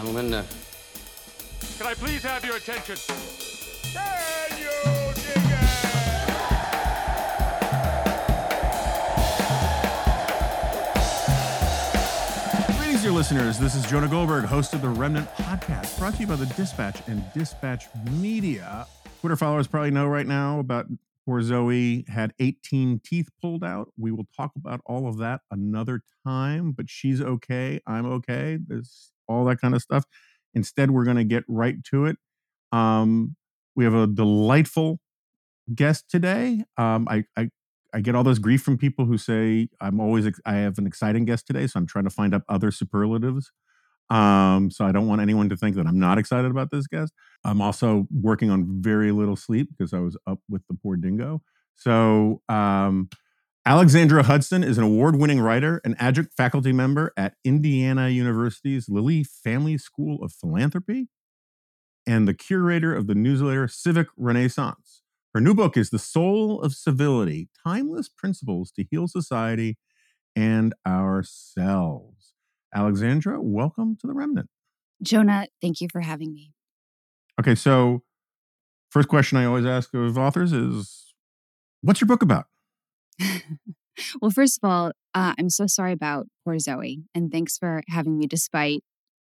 and gentlemen, uh, Can I please have your attention? Can you dig? Greetings, dear listeners. This is Jonah Goldberg, host of the Remnant Podcast, brought to you by the Dispatch and Dispatch Media. Twitter followers probably know right now about poor Zoe had 18 teeth pulled out. We will talk about all of that another time, but she's okay. I'm okay. There's all that kind of stuff. Instead, we're going to get right to it. Um, we have a delightful guest today. Um, I, I I get all this grief from people who say I'm always I have an exciting guest today, so I'm trying to find up other superlatives. Um, so I don't want anyone to think that I'm not excited about this guest. I'm also working on very little sleep because I was up with the poor dingo. So um, Alexandra Hudson is an award-winning writer, an adjunct faculty member at Indiana University's Lilly Family School of Philanthropy, and the curator of the newsletter Civic Renaissance. Her new book is The Soul of Civility Timeless Principles to Heal Society and Ourselves. Alexandra, welcome to the Remnant. Jonah, thank you for having me. Okay, so first question I always ask of authors is what's your book about? well, first of all, uh, I'm so sorry about poor Zoe, and thanks for having me despite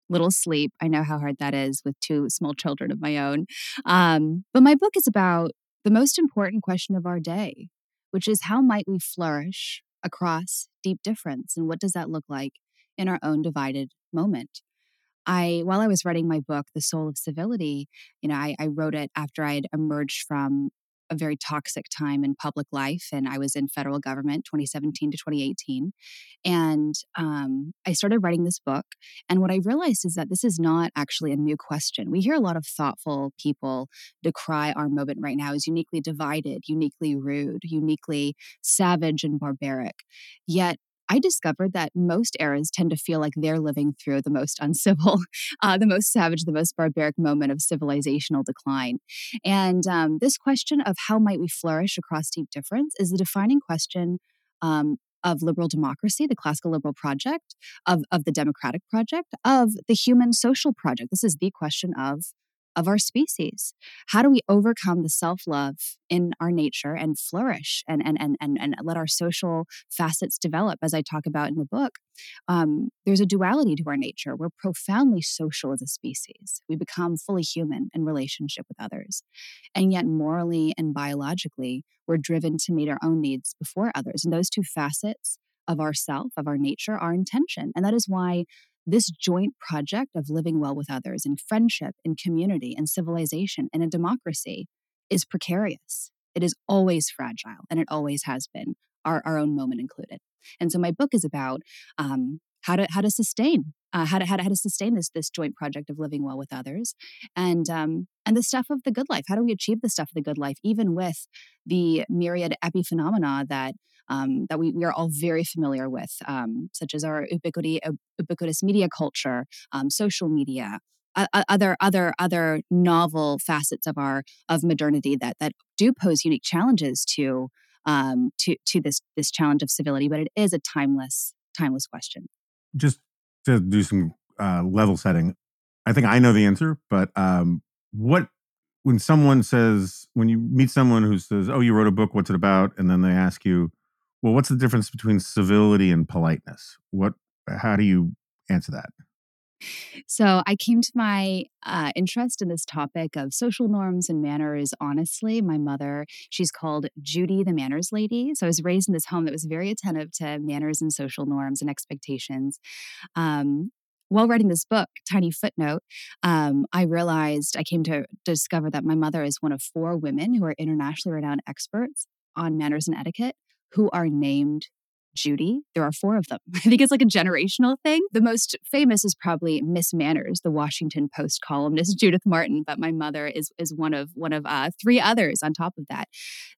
little sleep. I know how hard that is with two small children of my own. Um, but my book is about the most important question of our day, which is how might we flourish across deep difference? And what does that look like in our own divided moment? I, while I was writing my book, The Soul of Civility, you know, I, I wrote it after I had emerged from a very toxic time in public life and i was in federal government 2017 to 2018 and um, i started writing this book and what i realized is that this is not actually a new question. We hear a lot of thoughtful people decry our moment right now as uniquely divided uniquely rude uniquely savage and barbaric. Yet I discovered that most eras tend to feel like they're living through the most uncivil, uh, the most savage, the most barbaric moment of civilizational decline. And um, this question of how might we flourish across deep difference is the defining question um, of liberal democracy, the classical liberal project, of, of the democratic project, of the human social project. This is the question of of our species. How do we overcome the self-love in our nature and flourish and and and and, and let our social facets develop as I talk about in the book? Um, there's a duality to our nature. We're profoundly social as a species. We become fully human in relationship with others. And yet morally and biologically, we're driven to meet our own needs before others. And those two facets of ourself, of our nature, are intention. And that is why this joint project of living well with others in friendship, in community, in civilization, and in democracy is precarious. It is always fragile, and it always has been, our, our own moment included. And so my book is about um, how to how to sustain uh, how to how to how to sustain this this joint project of living well with others, and um, and the stuff of the good life. How do we achieve the stuff of the good life, even with the myriad epiphenomena that um, that we, we are all very familiar with, um, such as our ubiquity, ubiquitous media culture, um, social media, uh, other other other novel facets of our of modernity that that do pose unique challenges to um, to to this this challenge of civility. But it is a timeless timeless question. Just to do some uh, level setting, I think I know the answer, but um, what when someone says when you meet someone who says, "Oh, you wrote a book. What's it about?" and then they ask you, well, what's the difference between civility and politeness? What? How do you answer that? So I came to my uh, interest in this topic of social norms and manners. Honestly, my mother, she's called Judy the Manners Lady. So I was raised in this home that was very attentive to manners and social norms and expectations. Um, while writing this book, tiny footnote, um, I realized I came to discover that my mother is one of four women who are internationally renowned experts on manners and etiquette who are named Judy. There are four of them. I think it's like a generational thing. The most famous is probably Miss Manners, the Washington Post columnist Judith Martin, but my mother is is one of one of uh, three others on top of that.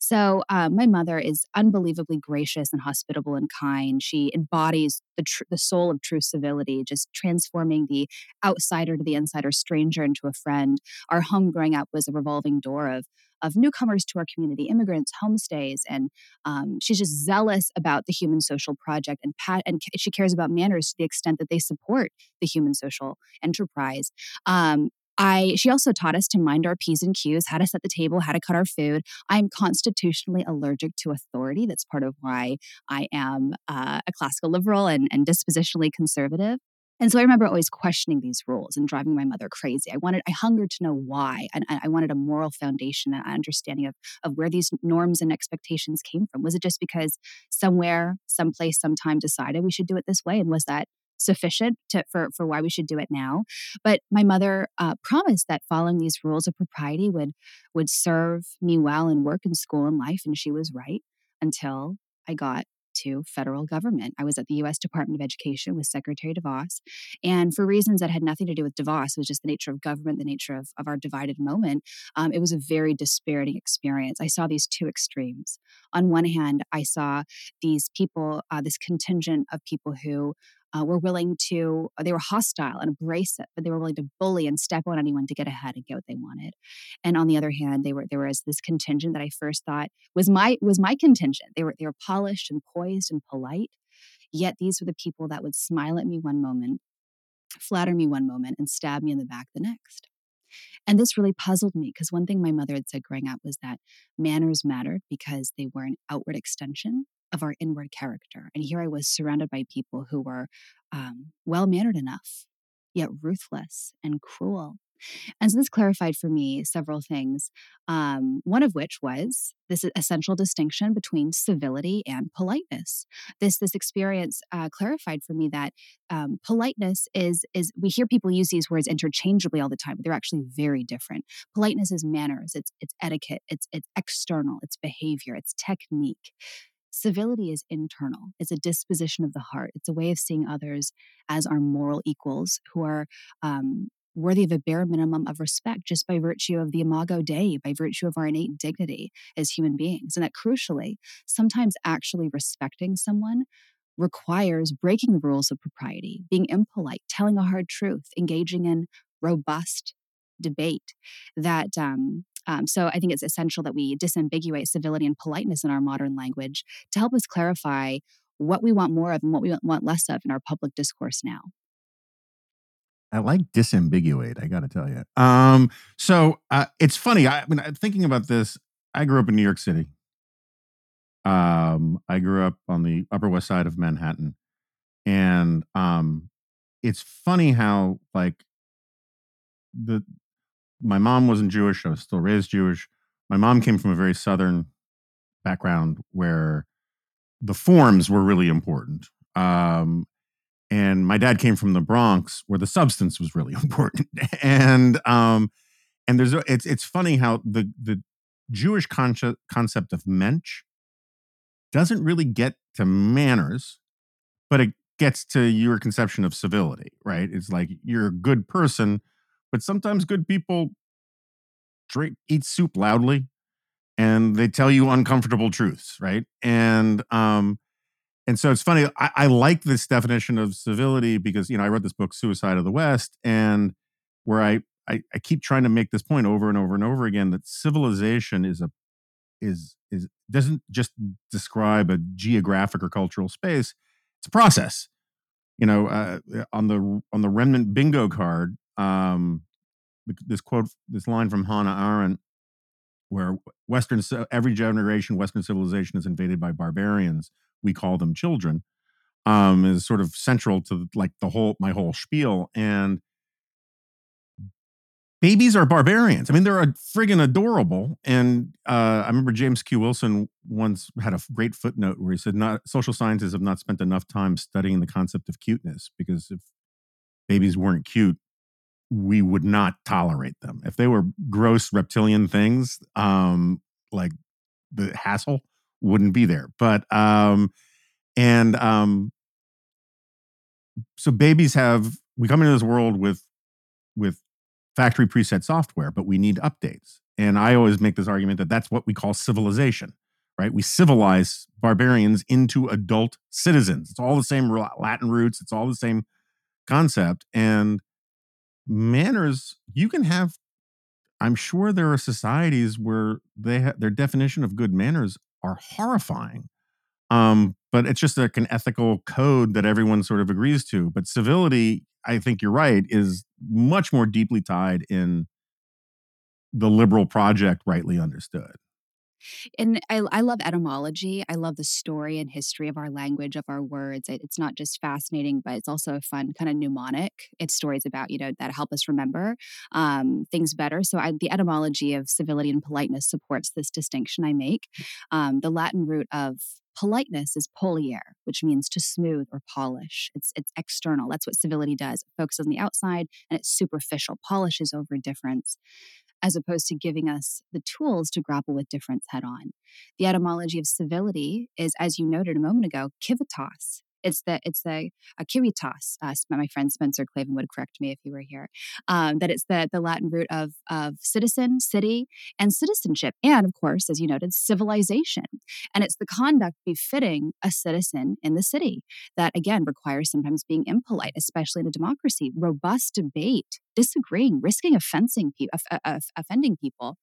So um, my mother is unbelievably gracious and hospitable and kind. She embodies the tr- the soul of true civility, just transforming the outsider to the insider, stranger into a friend. Our home growing up was a revolving door of of newcomers to our community, immigrants, homestays, and um, she's just zealous about the human social project and pat and she cares about manners to the extent that they support the human social enterprise. Um, I she also taught us to mind our P's and Q's, how to set the table, how to cut our food. I'm constitutionally allergic to authority. That's part of why I am uh, a classical liberal and, and dispositionally conservative. And so I remember always questioning these rules and driving my mother crazy. I wanted, I hungered to know why. And I wanted a moral foundation, an understanding of, of where these norms and expectations came from. Was it just because somewhere, someplace, sometime decided we should do it this way? And was that sufficient to, for, for why we should do it now. But my mother uh, promised that following these rules of propriety would would serve me well in work and school and life, and she was right until I got to federal government. I was at the US Department of Education with Secretary DeVos. And for reasons that had nothing to do with DeVos, it was just the nature of government, the nature of, of our divided moment. Um, it was a very dispiriting experience. I saw these two extremes. On one hand, I saw these people, uh, this contingent of people who uh, were willing to, uh, they were hostile and abrasive, but they were willing to bully and step on anyone to get ahead and get what they wanted. And on the other hand, they were there was this contingent that I first thought was my was my contingent. They were they were polished and poised and polite. Yet these were the people that would smile at me one moment, flatter me one moment, and stab me in the back the next. And this really puzzled me because one thing my mother had said growing up was that manners mattered because they were an outward extension of our inward character. And here I was surrounded by people who were um, well mannered enough, yet ruthless and cruel. And so this clarified for me several things. Um, one of which was this essential distinction between civility and politeness. This this experience uh, clarified for me that um, politeness is is we hear people use these words interchangeably all the time, but they're actually very different. Politeness is manners, it's it's etiquette, it's it's external, it's behavior, it's technique. Civility is internal. It's a disposition of the heart. It's a way of seeing others as our moral equals who are um, worthy of a bare minimum of respect just by virtue of the imago Dei, by virtue of our innate dignity as human beings. And that crucially, sometimes actually respecting someone requires breaking the rules of propriety, being impolite, telling a hard truth, engaging in robust debate that um, um, so I think it's essential that we disambiguate civility and politeness in our modern language to help us clarify what we want more of and what we want less of in our public discourse now. I like disambiguate. I got to tell you. Um, so uh, it's funny. I, I mean, thinking about this. I grew up in New York City. Um, I grew up on the Upper West Side of Manhattan, and um, it's funny how like the my mom wasn't Jewish. I was still raised Jewish. My mom came from a very southern background where the forms were really important. Um, and my dad came from the Bronx where the substance was really important. and um, and there's it's it's funny how the the Jewish concept concept of mensch doesn't really get to manners, but it gets to your conception of civility, right? It's like you're a good person but sometimes good people drink eat soup loudly and they tell you uncomfortable truths, right? And um and so it's funny. I, I like this definition of civility because you know I wrote this book, Suicide of the West, and where I, I I keep trying to make this point over and over and over again that civilization is a is is doesn't just describe a geographic or cultural space. It's a process. You know, uh, on the on the remnant bingo card, um, this quote, this line from Hannah Arendt, where Western every generation Western civilization is invaded by barbarians. We call them children. Um, is sort of central to like the whole my whole spiel. And babies are barbarians. I mean, they're a friggin' adorable. And uh, I remember James Q. Wilson once had a great footnote where he said, "Not social scientists have not spent enough time studying the concept of cuteness because if babies weren't cute, we would not tolerate them. If they were gross reptilian things, um, like the hassle wouldn't be there. But um, and um, so babies have we come into this world with with factory preset software, but we need updates. And I always make this argument that that's what we call civilization, right? We civilize barbarians into adult citizens. It's all the same Latin roots. It's all the same concept. And manners you can have I'm sure there are societies where they ha- their definition of good manners are horrifying. Um, but it's just like an ethical code that everyone sort of agrees to. But civility, I think you're right, is much more deeply tied in the liberal project, rightly understood. And I, I love etymology. I love the story and history of our language, of our words. It, it's not just fascinating, but it's also a fun kind of mnemonic. It's stories about, you know, that help us remember um, things better. So I, the etymology of civility and politeness supports this distinction I make. Um, the Latin root of politeness is polire, which means to smooth or polish. It's it's external. That's what civility does. It focuses on the outside and it's superficial, polishes over difference as opposed to giving us the tools to grapple with difference head on. The etymology of civility is, as you noted a moment ago, civitas, it's the it's the uh, civitas. Uh, my friend Spencer Klavan would correct me if he were here. Um, that it's the the Latin root of of citizen, city, and citizenship, and of course, as you noted, civilization. And it's the conduct befitting a citizen in the city that again requires sometimes being impolite, especially in a democracy. Robust debate, disagreeing, risking offending, pe- offending people,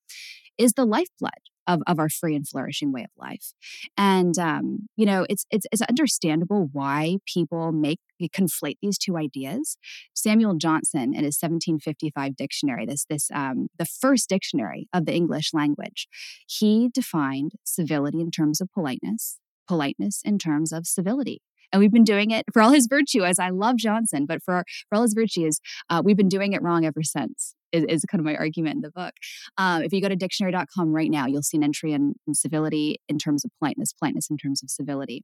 is the lifeblood of, of our free and flourishing way of life. And um, you know, it's it's it's understandable why people make conflate these two ideas. Samuel Johnson, in his 1755 dictionary, this this um, the first dictionary of the English language, he defined civility in terms of politeness, politeness in terms of civility. And we've been doing it for all his virtue, as I love Johnson, but for, for all his virtues, uh, we've been doing it wrong ever since is, is kind of my argument in the book. Um, if you go to dictionary.com right now, you'll see an entry in, in civility in terms of politeness, politeness in terms of civility.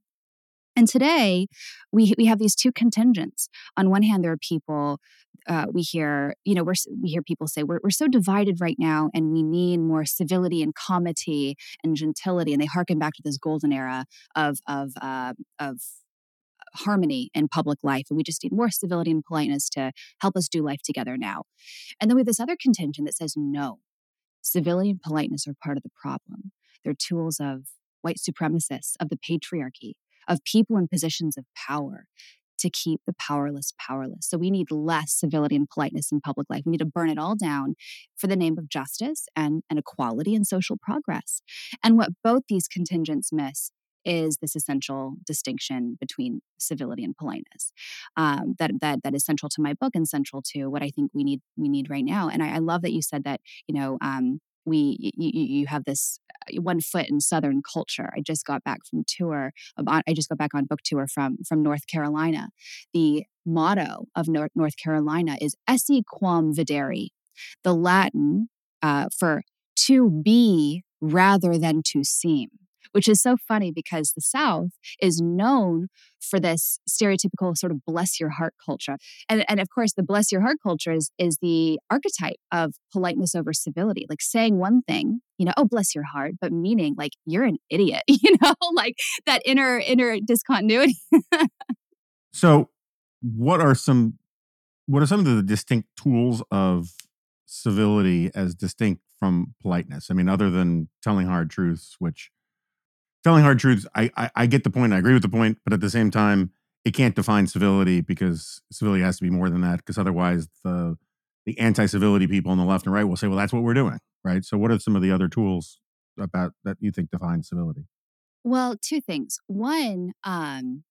And today, we we have these two contingents. On one hand, there are people uh, we hear, you know, we're, we hear people say we're we're so divided right now, and we need more civility and comity and gentility, and they harken back to this golden era of of uh, of harmony in public life. And we just need more civility and politeness to help us do life together now. And then we have this other contingent that says, no, civility and politeness are part of the problem. They're tools of white supremacists, of the patriarchy, of people in positions of power to keep the powerless powerless. So we need less civility and politeness in public life. We need to burn it all down for the name of justice and, and equality and social progress. And what both these contingents miss is this essential distinction between civility and politeness um, that that that is central to my book and central to what I think we need we need right now. And I, I love that you said that you know um, we you, you have this uh, one foot in southern culture. I just got back from tour i just got back on book tour from from north carolina. The motto of north, north carolina is esse quam videri the latin uh, for to be rather than to seem which is so funny because the South is known for this stereotypical sort of bless your heart culture. And, and of course, the bless your heart culture is, is the archetype of politeness over civility, like saying one thing, you know, oh, bless your heart, but meaning like you're an idiot, you know, like that inner, inner discontinuity. so, what are some what are some of the distinct tools of civility as distinct from politeness? I mean, other than telling hard truths, which telling hard truths. I, I, I get the point. I agree with the point, but at the same time, it can't define civility because civility has to be more than that. Because otherwise, the the anti-civility people on the left and right will say, "Well, that's what we're doing." Right. So, what are some of the other tools about that you think define civility? Well, two things. One, um,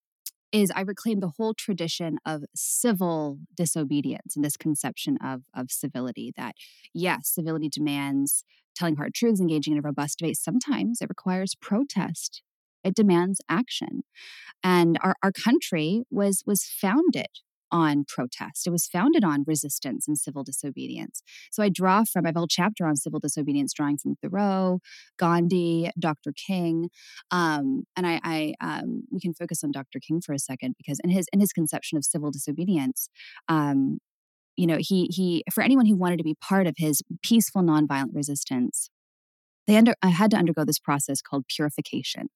is I reclaim the whole tradition of civil disobedience and this conception of, of civility that, yes, civility demands telling hard truths, engaging in a robust debate. Sometimes it requires protest. It demands action. And our, our country was was founded on protest. It was founded on resistance and civil disobedience. So I draw from, I have a whole chapter on civil disobedience, drawing from Thoreau, Gandhi, Dr. King. Um, and I, I um, we can focus on Dr. King for a second because in his in his conception of civil disobedience, um, you know, he he for anyone who wanted to be part of his peaceful nonviolent resistance, they under, I had to undergo this process called purification.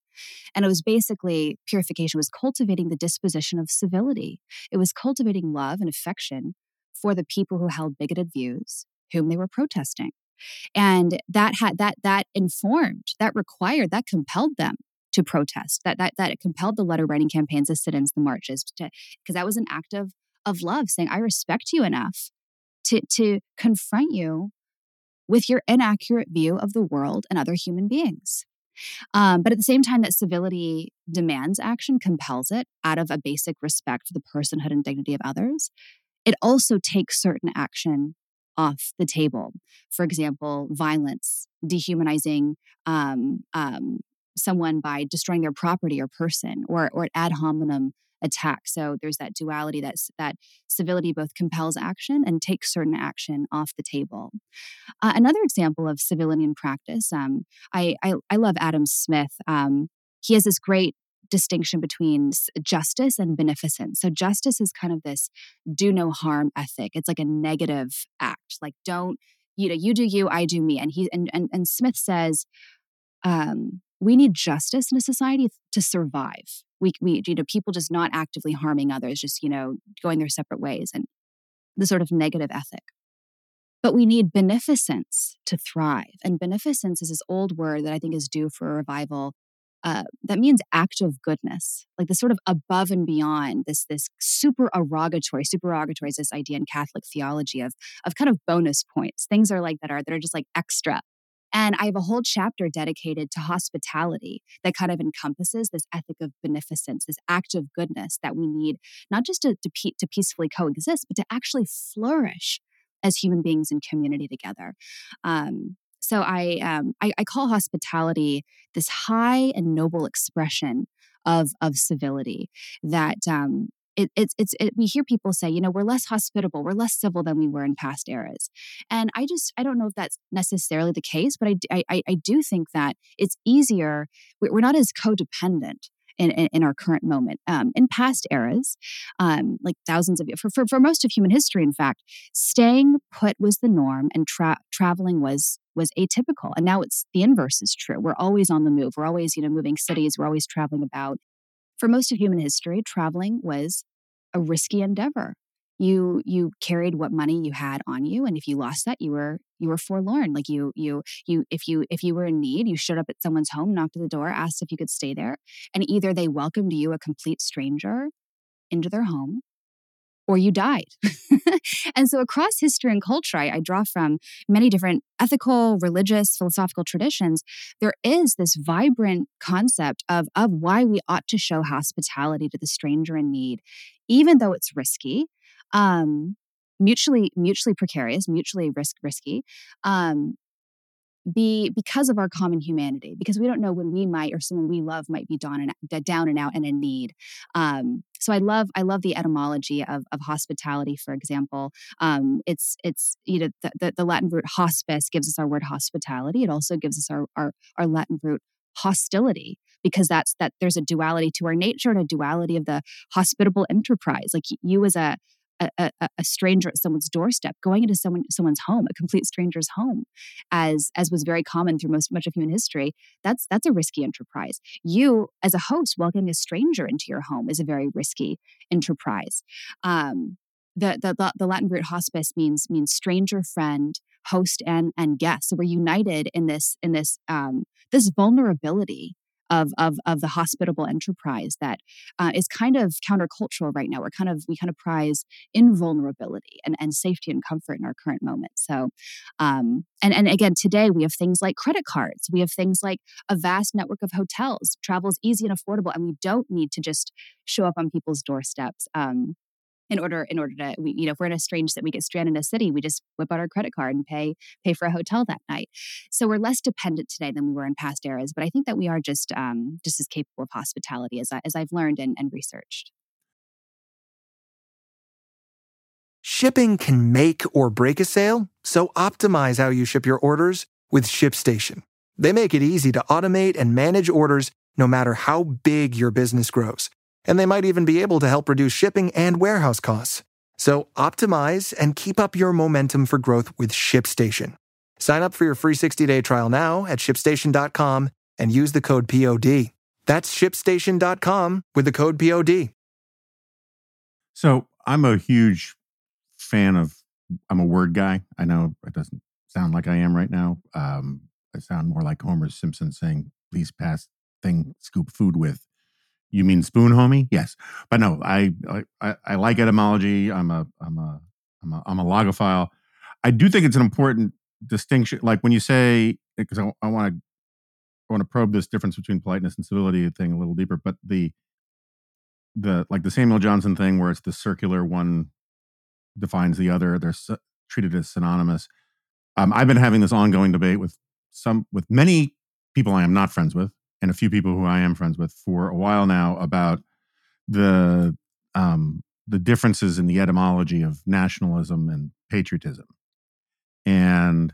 And it was basically purification was cultivating the disposition of civility. It was cultivating love and affection for the people who held bigoted views, whom they were protesting. And that had that that informed, that required, that compelled them to protest. That that that compelled the letter writing campaigns, the sit-ins, the marches, because that was an act of of love, saying, I respect you enough to to confront you with your inaccurate view of the world and other human beings. Um, but at the same time that civility demands action, compels it out of a basic respect for the personhood and dignity of others, it also takes certain action off the table. For example, violence, dehumanizing um, um, someone by destroying their property or person, or or ad hominem attack. So there's that duality that that civility both compels action and takes certain action off the table. Uh, another example of civility in practice, um, I, I, I love Adam Smith. Um, he has this great distinction between justice and beneficence. So justice is kind of this do no harm ethic. It's like a negative act. Like don't you know you do you, I do me. And he and and, and Smith says. Um, we need justice in a society to survive. We, we, you know, people just not actively harming others, just, you know, going their separate ways and the sort of negative ethic. But we need beneficence to thrive. And beneficence is this old word that I think is due for a revival. Uh, that means act of goodness, like the sort of above and beyond this this supererogatory. Supererogatory is this idea in Catholic theology of of kind of bonus points. Things are like that are that are just like extra and I have a whole chapter dedicated to hospitality that kind of encompasses this ethic of beneficence, this act of goodness that we need, not just to, to, to peacefully coexist, but to actually flourish as human beings in community together. Um, so I, um, I, I call hospitality this high and noble expression of of civility that um, it, it's it's it, we hear people say you know we're less hospitable we're less civil than we were in past eras and i just i don't know if that's necessarily the case but i i, I do think that it's easier we're not as codependent in, in, in, our current moment. Um, in past eras, um, like thousands of for, for, for most of human history, in fact, staying put was the norm and tra- traveling was was atypical. And now it's the inverse is true. We're always on the move. We're always, you know, moving cities. We're always traveling about. For most of human history, traveling was a risky endeavor. You you carried what money you had on you, and if you lost that, you were you were forlorn. Like you you you if you if you were in need, you showed up at someone's home, knocked at the door, asked if you could stay there, and either they welcomed you, a complete stranger, into their home, or you died. and so, across history and culture, I, I, draw from many different ethical, religious, philosophical traditions. There is this vibrant concept of, of why we ought to show hospitality to the stranger in need, even though it's risky. Um, mutually mutually precarious mutually risk risky um, be because of our common humanity because we don't know when we might or someone we love might be down and down and out and in need. Um, so i love i love the etymology of, of hospitality for example. Um, it's it's you know the, the, the, latin root hospice gives us our word hospitality. It also gives us our our, our latin root hostility because that's that there's a duality to our nature and a duality of the hospitable enterprise. Like you as a a, a, a, stranger at someone's doorstep, going into someone someone's home, a complete stranger's home, as as was very common through most much of human history. That's that's a risky enterprise. You, as a host, welcoming a stranger into your home is a very risky enterprise. Um, the, the the Latin root hospice means means stranger friend, host, and and guest. So we're united in this in this um, this vulnerability of of of the hospitable enterprise that uh, is kind of countercultural right now. We're kind of we kind of prize invulnerability and and safety and comfort in our current moment. So, um, and and again today we have things like credit cards. We have things like a vast network of hotels. Travel is easy and affordable, and we don't need to just show up on people's doorsteps. Um, in order in order to we, you know if we're in a strange that we get stranded in a city we just whip out our credit card and pay pay for a hotel that night. So we're less dependent today than we were in past eras but i think that we are just um, just as capable of hospitality as, I, as i've learned and, and researched. Shipping can make or break a sale so optimize how you ship your orders with shipstation. They make it easy to automate and manage orders no matter how big your business grows and they might even be able to help reduce shipping and warehouse costs. So optimize and keep up your momentum for growth with ShipStation. Sign up for your free 60-day trial now at shipstation.com and use the code POD. That's shipstation.com with the code POD. So I'm a huge fan of, I'm a word guy. I know it doesn't sound like I am right now. Um, I sound more like Homer Simpson saying, please pass thing, scoop food with. You mean spoon, homie? Yes, but no. I I, I like etymology. I'm a I'm a I'm a I'm a logophile. I do think it's an important distinction, like when you say, because I want to, I want to probe this difference between politeness and civility thing a little deeper, but the, the like the Samuel Johnson thing where it's the circular one defines the other, they're s- treated as synonymous. Um, I've been having this ongoing debate with some, with many people I am not friends with, and a few people who I am friends with for a while now about the um, the differences in the etymology of nationalism and patriotism. And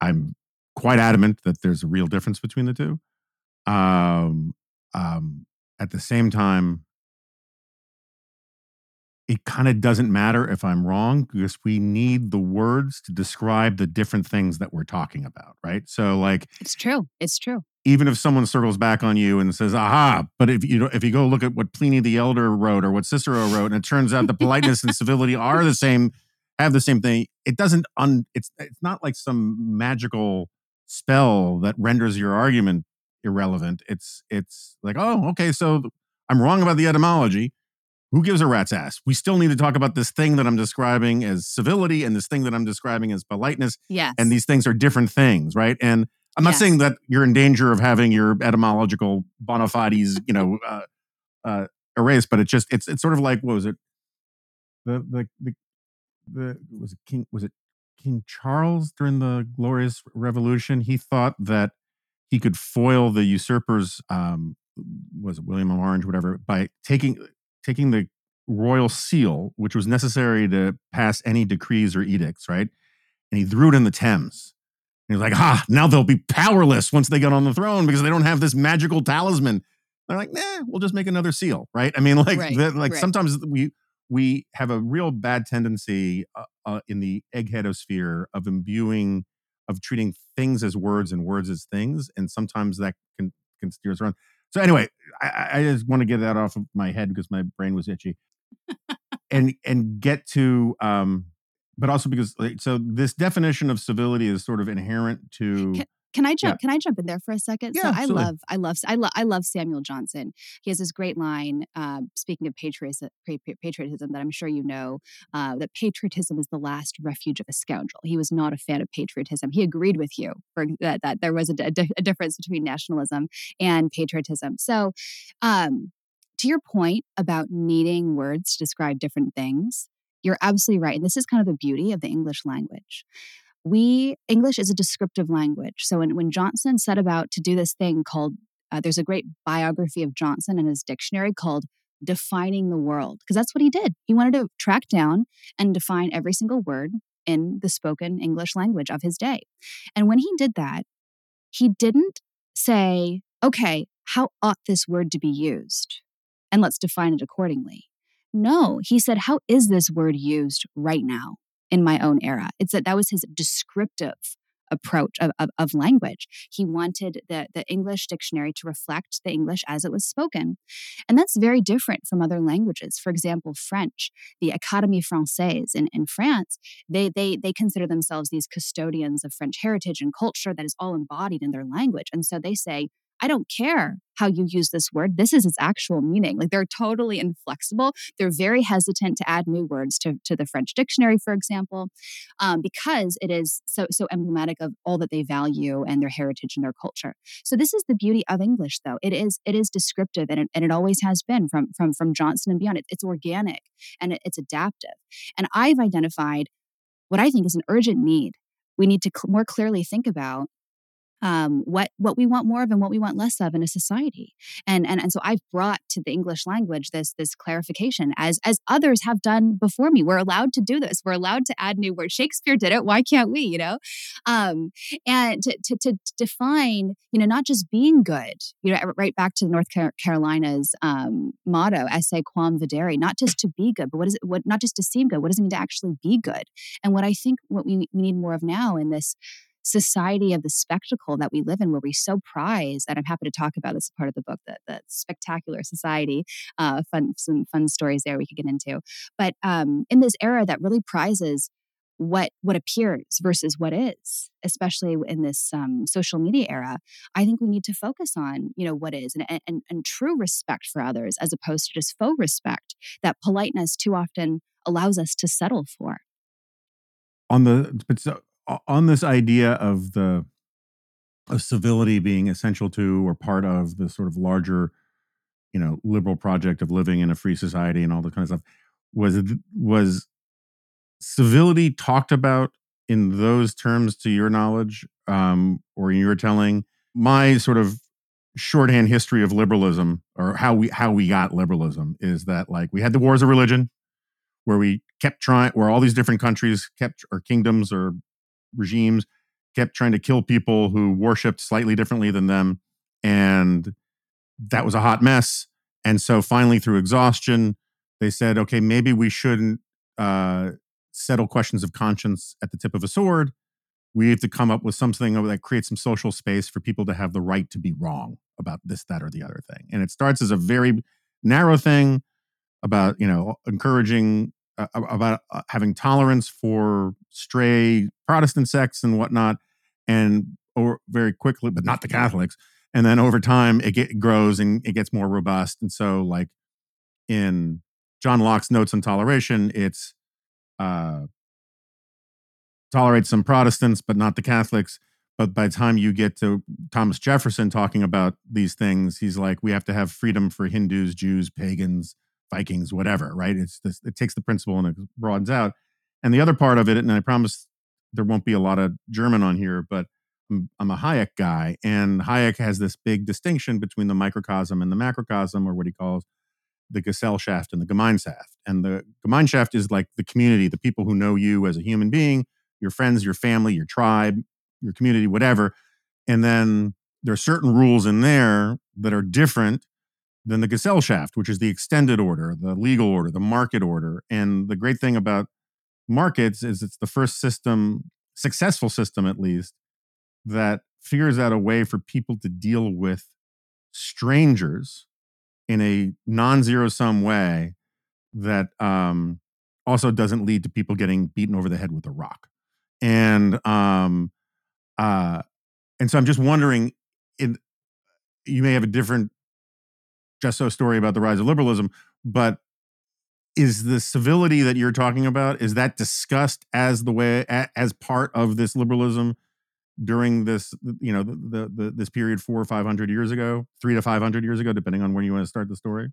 I'm quite adamant that there's a real difference between the two. Um, um, at the same time, it kind of doesn't matter if I'm wrong because we need the words to describe the different things that we're talking about, right? So, like, It's true. It's true. even if someone circles back on you and says, "Aha!" But if you if you go look at what Pliny the Elder wrote or what Cicero wrote, and it turns out the politeness and civility are the same, have the same thing. It doesn't un. It's it's not like some magical spell that renders your argument irrelevant. It's it's like, oh, okay, so I'm wrong about the etymology. Who gives a rat's ass? We still need to talk about this thing that I'm describing as civility and this thing that I'm describing as politeness Yes. and these things are different things, right? And I'm not Yes. saying that you're in danger of having your etymological bona fides, you know, uh, uh, erased, but it's just it's it's sort of like what was it? The the the, the was it King was it King Charles during the Glorious Revolution? He thought that he could foil the usurpers. Um, was it William of Orange, whatever, by taking taking the royal seal, which was necessary to pass any decrees or edicts, right? And he threw it in the Thames. And he's like, ah, now they'll be powerless once they get on the throne because they don't have this magical talisman. They're like, nah, we'll just make another seal, right? I mean, like, Right, the- like right. sometimes we we have a real bad tendency uh, uh, in the eggheadosphere of imbuing, of treating things as words and words as things, and sometimes that can can steer us around. So anyway, I- I, just want to get that off of my head because my brain was itchy, and and get to, um, but also because like, so this definition of civility is sort of inherent to. Can I jump? Can I jump in there for a second? Yeah, so I absolutely. love, I love, I love, I love Samuel Johnson. He has this great line. Um, speaking of patriotism, patriotism, that I'm sure you know, uh, that patriotism is the last refuge of a scoundrel. He was not a fan of patriotism. He agreed with you for that. That there was a, di- a difference between nationalism and patriotism. So, um, to your point about needing words to describe different things, you're absolutely right. And this is kind of the beauty of the English language we english is a descriptive language. So when, when johnson set about to do this thing called uh, there's a great biography of johnson in his dictionary called defining the world because that's what he did. He wanted to track down and define every single word in the spoken english language of his day. And when he did that he didn't say okay how ought this word to be used? And let's define it accordingly. No he said how is this word used right now in my own era. It's that that was his descriptive approach of, of, of, language. He wanted the, the English dictionary to reflect the English as it was spoken. And that's very different from other languages. For example, French, the Académie Française in, in France, they, they, they consider themselves these custodians of French heritage and culture that is all embodied in their language. And so they say, I don't care how you use this word. This is its actual meaning. Like they're totally inflexible. They're very hesitant to add new words to, to the French dictionary, for example, um, because it is so so emblematic of all that they value and their heritage and their culture. So this is the beauty of English, though. It is it is descriptive and it, and it always has been from from from Johnson and beyond. It, it's organic and it, it's adaptive. And I've identified what I think is an urgent need. We need to cl- more clearly think about um, what what we want more of and what we want less of in a society. And and and so I've brought to the English language this this clarification as as others have done before me. We're allowed to do this. We're allowed to add new words. Shakespeare did it. Why can't we? You know, um, and to, to to define you know not just being good. You know, right back to North Carolina's um, motto, "Esse quam videre," not just to be good, but what is it? What not just to seem good? What does it mean to actually be good? And what I think what we, we need more of now in this society of the spectacle that we live in where we so prize and i'm happy to talk about this part of the book that, the spectacular society uh, fun some fun stories there we could get into. But um, in this era that really prizes what what appears versus what is especially in this um, social media era i think we need to focus on you know what is and, and, and true respect for others as opposed to just faux respect that politeness too often allows us to settle for. On the but so on this idea of the of civility being essential to or part of the sort of larger, you know, liberal project of living in a free society and all that kind of stuff, was was civility talked about in those terms to your knowledge um, or in your telling? My sort of shorthand history of liberalism or how we how we got liberalism is that like we had the wars of religion where we kept trying where all these different countries kept or kingdoms or regimes kept trying to kill people who worshipped slightly differently than them and that was a hot mess. And so finally through exhaustion they said okay maybe we shouldn't uh, settle questions of conscience at the tip of a sword. We have to come up with something that creates some social space for people to have the right to be wrong about this that or the other thing. And it starts as a very narrow thing about you know encouraging uh, about uh, having tolerance for stray protestant sects and whatnot and or very quickly but not the catholics and then over time it get, grows and it gets more robust and so like in john locke's notes on toleration it's uh tolerate some Protestants, but not the Catholics. But by the time you get to Thomas Jefferson talking about these things, he's like, we have to have freedom for Hindus, Jews, pagans, Vikings, whatever, right? It's this, it takes the principle and it broadens out. And the other part of it, and I promise there won't be a lot of German on here, but I'm, I'm a Hayek guy, and Hayek has this big distinction between the microcosm and the macrocosm, or what he calls the Gesellschaft and the Gemeinschaft. And the Gemeinschaft is like the community, the people who know you as a human being, your friends, your family, your tribe, your community, whatever. And then there are certain rules in there that are different than the Gesellschaft, which is the extended order, the legal order, the market order. And the great thing about markets is it's the first system, successful system at least, that figures out a way for people to deal with strangers in a non-zero sum way that um, also doesn't lead to people getting beaten over the head with a rock and um uh and so i'm just wondering in you may have a different just so story about the rise of liberalism but is the civility that you're talking about is that discussed as the way as part of this liberalism during this you know the, the, the this period four or five hundred years ago three to five hundred years ago depending on when you want to start the story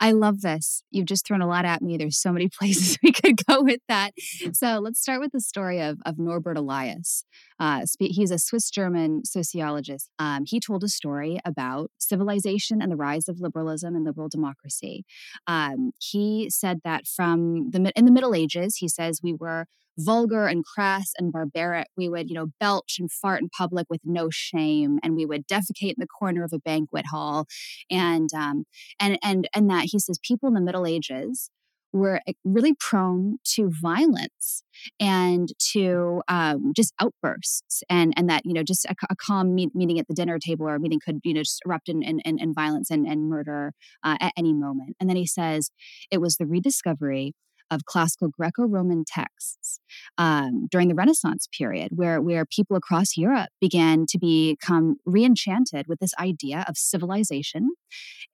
I love this. You've just thrown a lot at me. There's so many places we could go with that. So let's start with the story of, of Norbert Elias. Uh, he's a Swiss German sociologist. Um, he told a story about civilization and the rise of liberalism and liberal democracy. Um, he said that from the in the Middle Ages, he says we were vulgar and crass and barbaric. We would, you know, belch and fart in public with no shame, and we would defecate in the corner of a banquet hall, and um, and and and that he says people in the Middle Ages were eh, really prone to violence and to um, just outbursts and and that you know just a, a calm meet, meeting at the dinner table or a meeting could you know just erupt in, in, in violence and, and murder uh, at any moment and then he says it was the rediscovery of classical Greco-Roman texts um, during the Renaissance period, where where people across Europe began to become reenchanted with this idea of civilization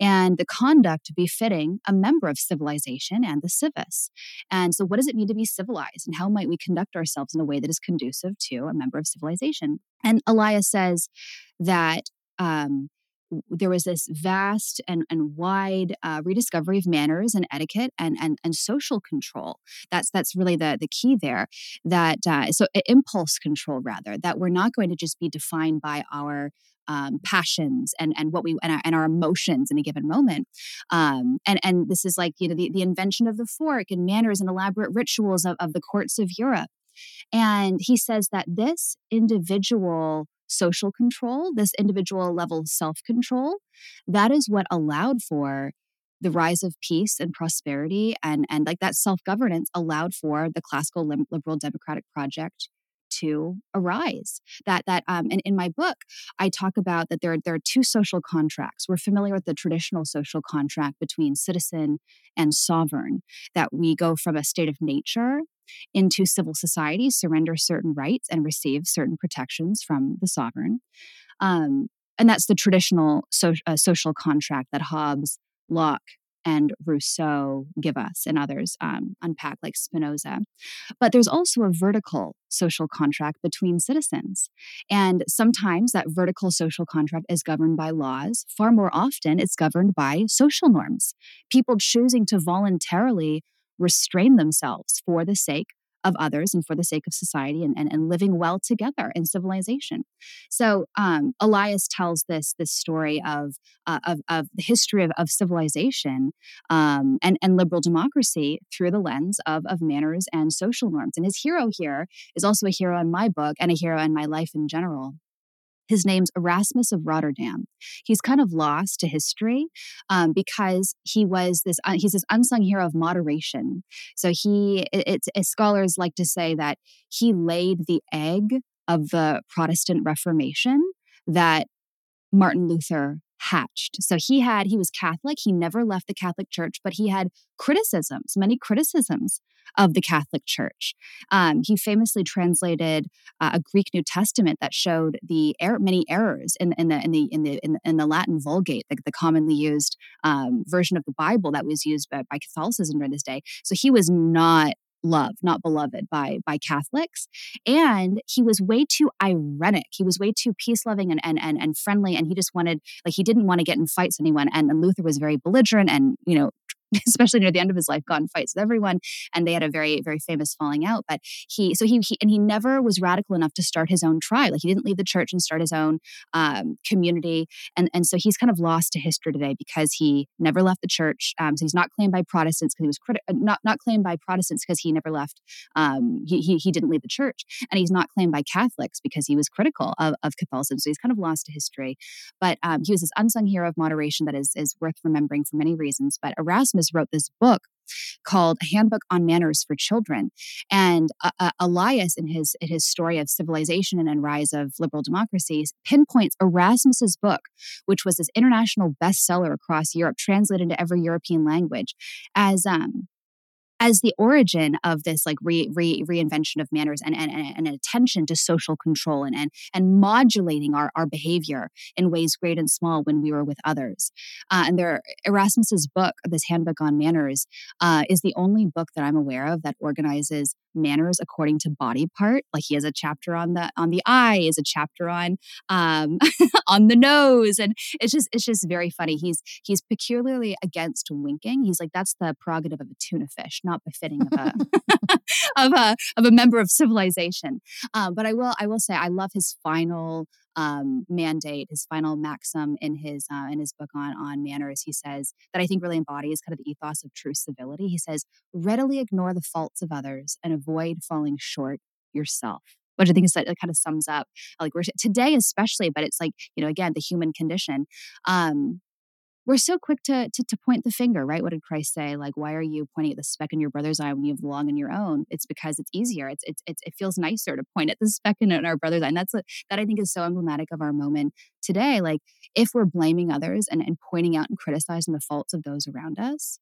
and the conduct befitting a member of civilization and the civis. And so, what does it mean to be civilized, and how might we conduct ourselves in a way that is conducive to a member of civilization? And Elias says that um, there was this vast and, and wide uh, rediscovery of manners and etiquette and, and, and social control. That's that's really the, the key there. That uh, so impulse control rather that we're not going to just be defined by our um, passions and and what we and our, and our, emotions in a given moment. Um, and and this is like you know the, the invention of the fork and manners and elaborate rituals of, of the courts of Europe. And he says that this individual social control, this individual level self control, that is what allowed for the rise of peace and prosperity and and like that self governance allowed for the classical liberal democratic project to arise. That that um, and in my book i talk about that there, there are two social contracts. We're familiar with the traditional social contract between citizen and sovereign that we go from a state of nature into civil society, surrender certain rights, and receive certain protections from the sovereign. Um, and that's the traditional so, uh, social contract that Hobbes, Locke, and Rousseau give us, and others um, unpack, like Spinoza. But there's also a vertical social contract between citizens. And sometimes that vertical social contract is governed by laws. Far more often, it's governed by social norms. People choosing to voluntarily restrain themselves for the sake of others and for the sake of society and, and, and living well together in civilization. So um, Elias tells this this story of uh, of, of the history of, of civilization um, and, and liberal democracy through the lens of, of manners and social norms. And his hero here is also a hero in my book and a hero in my life in general. His name's Erasmus of Rotterdam. He's kind of lost to history um, because he was this. Uh, he's this unsung hero of moderation. So he, it, it's scholars like to say that he laid the egg of the Protestant Reformation that Martin Luther hatched. So he had, he was Catholic. He never left the Catholic Church, but he had criticisms, many criticisms of the Catholic Church. Um, he famously translated uh, a Greek New Testament that showed the er- many errors in, in, the in the in the in the, in the Latin Vulgate, the, the commonly used um, version of the Bible that was used by, by Catholicism during this day. So he was not loved, not beloved by by Catholics. And he was way too ironic. He was way too peace loving and, and and and friendly. And he just wanted like he didn't want to get in fights with anyone. And, and Luther was very belligerent and you know especially near the end of his life, got in fights with everyone, and they had a very, very famous falling out. But he, so he, he and he never was radical enough to start his own tribe. Like he didn't leave the church and start his own um, community, and and so he's kind of lost to history today because he never left the church. Um, so he's not claimed by Protestants because he was criti- uh, not not claimed by Protestants because he never left. Um, he, he he didn't leave the church, and he's not claimed by Catholics because he was critical of, of Catholicism. So he's kind of lost to history. But um, he was this unsung hero of moderation that is is worth remembering for many reasons. But Erasmus wrote this book called A Handbook on Manners for Children. And uh, uh, Elias, in his, in his story of civilization and, rise of liberal democracies, pinpoints Erasmus's book, which was this international bestseller across Europe, translated into every European language, as um, as the origin of this like re, re, reinvention of manners and, and, and, an attention to social control and, and, and modulating our, our behavior in ways great and small when we were with others. Uh, and there, Erasmus's book, this handbook on manners, uh, is the only book that I'm aware of that organizes manners according to body part. Like he has a chapter on the on the eye, is a chapter on um, on the nose, and it's just it's just very funny. He's he's peculiarly against winking. He's like that's the prerogative of a tuna fish, not befitting of a of a of a member of civilization. Um, but I will I will say I love his final um, mandate, his final maxim in his uh, in his book on on manners. He says that I think really embodies kind of the ethos of true civility. He says, "Readily ignore the faults of others and avoid falling short yourself." Which I think is that it kind of sums up like we're today, especially, but it's like you know again the human condition. Um, we're so quick to, to, to point the finger, right? What did Christ say? Like, why are you pointing at the speck in your brother's eye when you have log in your own? It's because it's easier. It's, it's, it's it feels nicer to point at the speck in our brother's eye. And that's a, that I think is so emblematic of our moment today. Like, if we're blaming others and, and pointing out and criticizing the faults of those around us,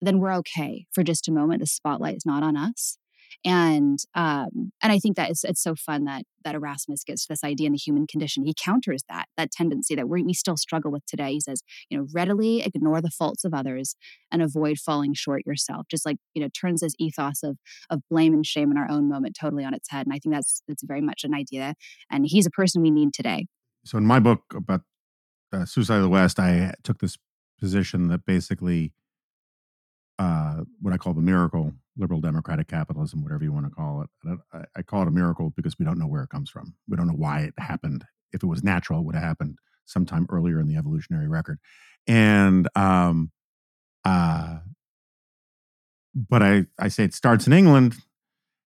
then we're okay for just a moment. The spotlight is not on us and um, and I think that it's it's so fun that that Erasmus gets this idea in the human condition. He counters that that tendency that we we still struggle with today. He says, you know, readily ignore the faults of others and avoid falling short yourself. Just like you know, turns this ethos of of blame and shame in our own moment totally on its head. And I think that's that's very much an idea. And he's a person we need today. So in my book about uh, Suicide of the West, I took this position that basically uh, what I call the miracle liberal democratic capitalism, whatever you want to call it. I, I, call it a miracle because we don't know where it comes from. We don't know why it happened. If it was natural, it would have happened sometime earlier in the evolutionary record. And um, uh, but I, I say it starts in England,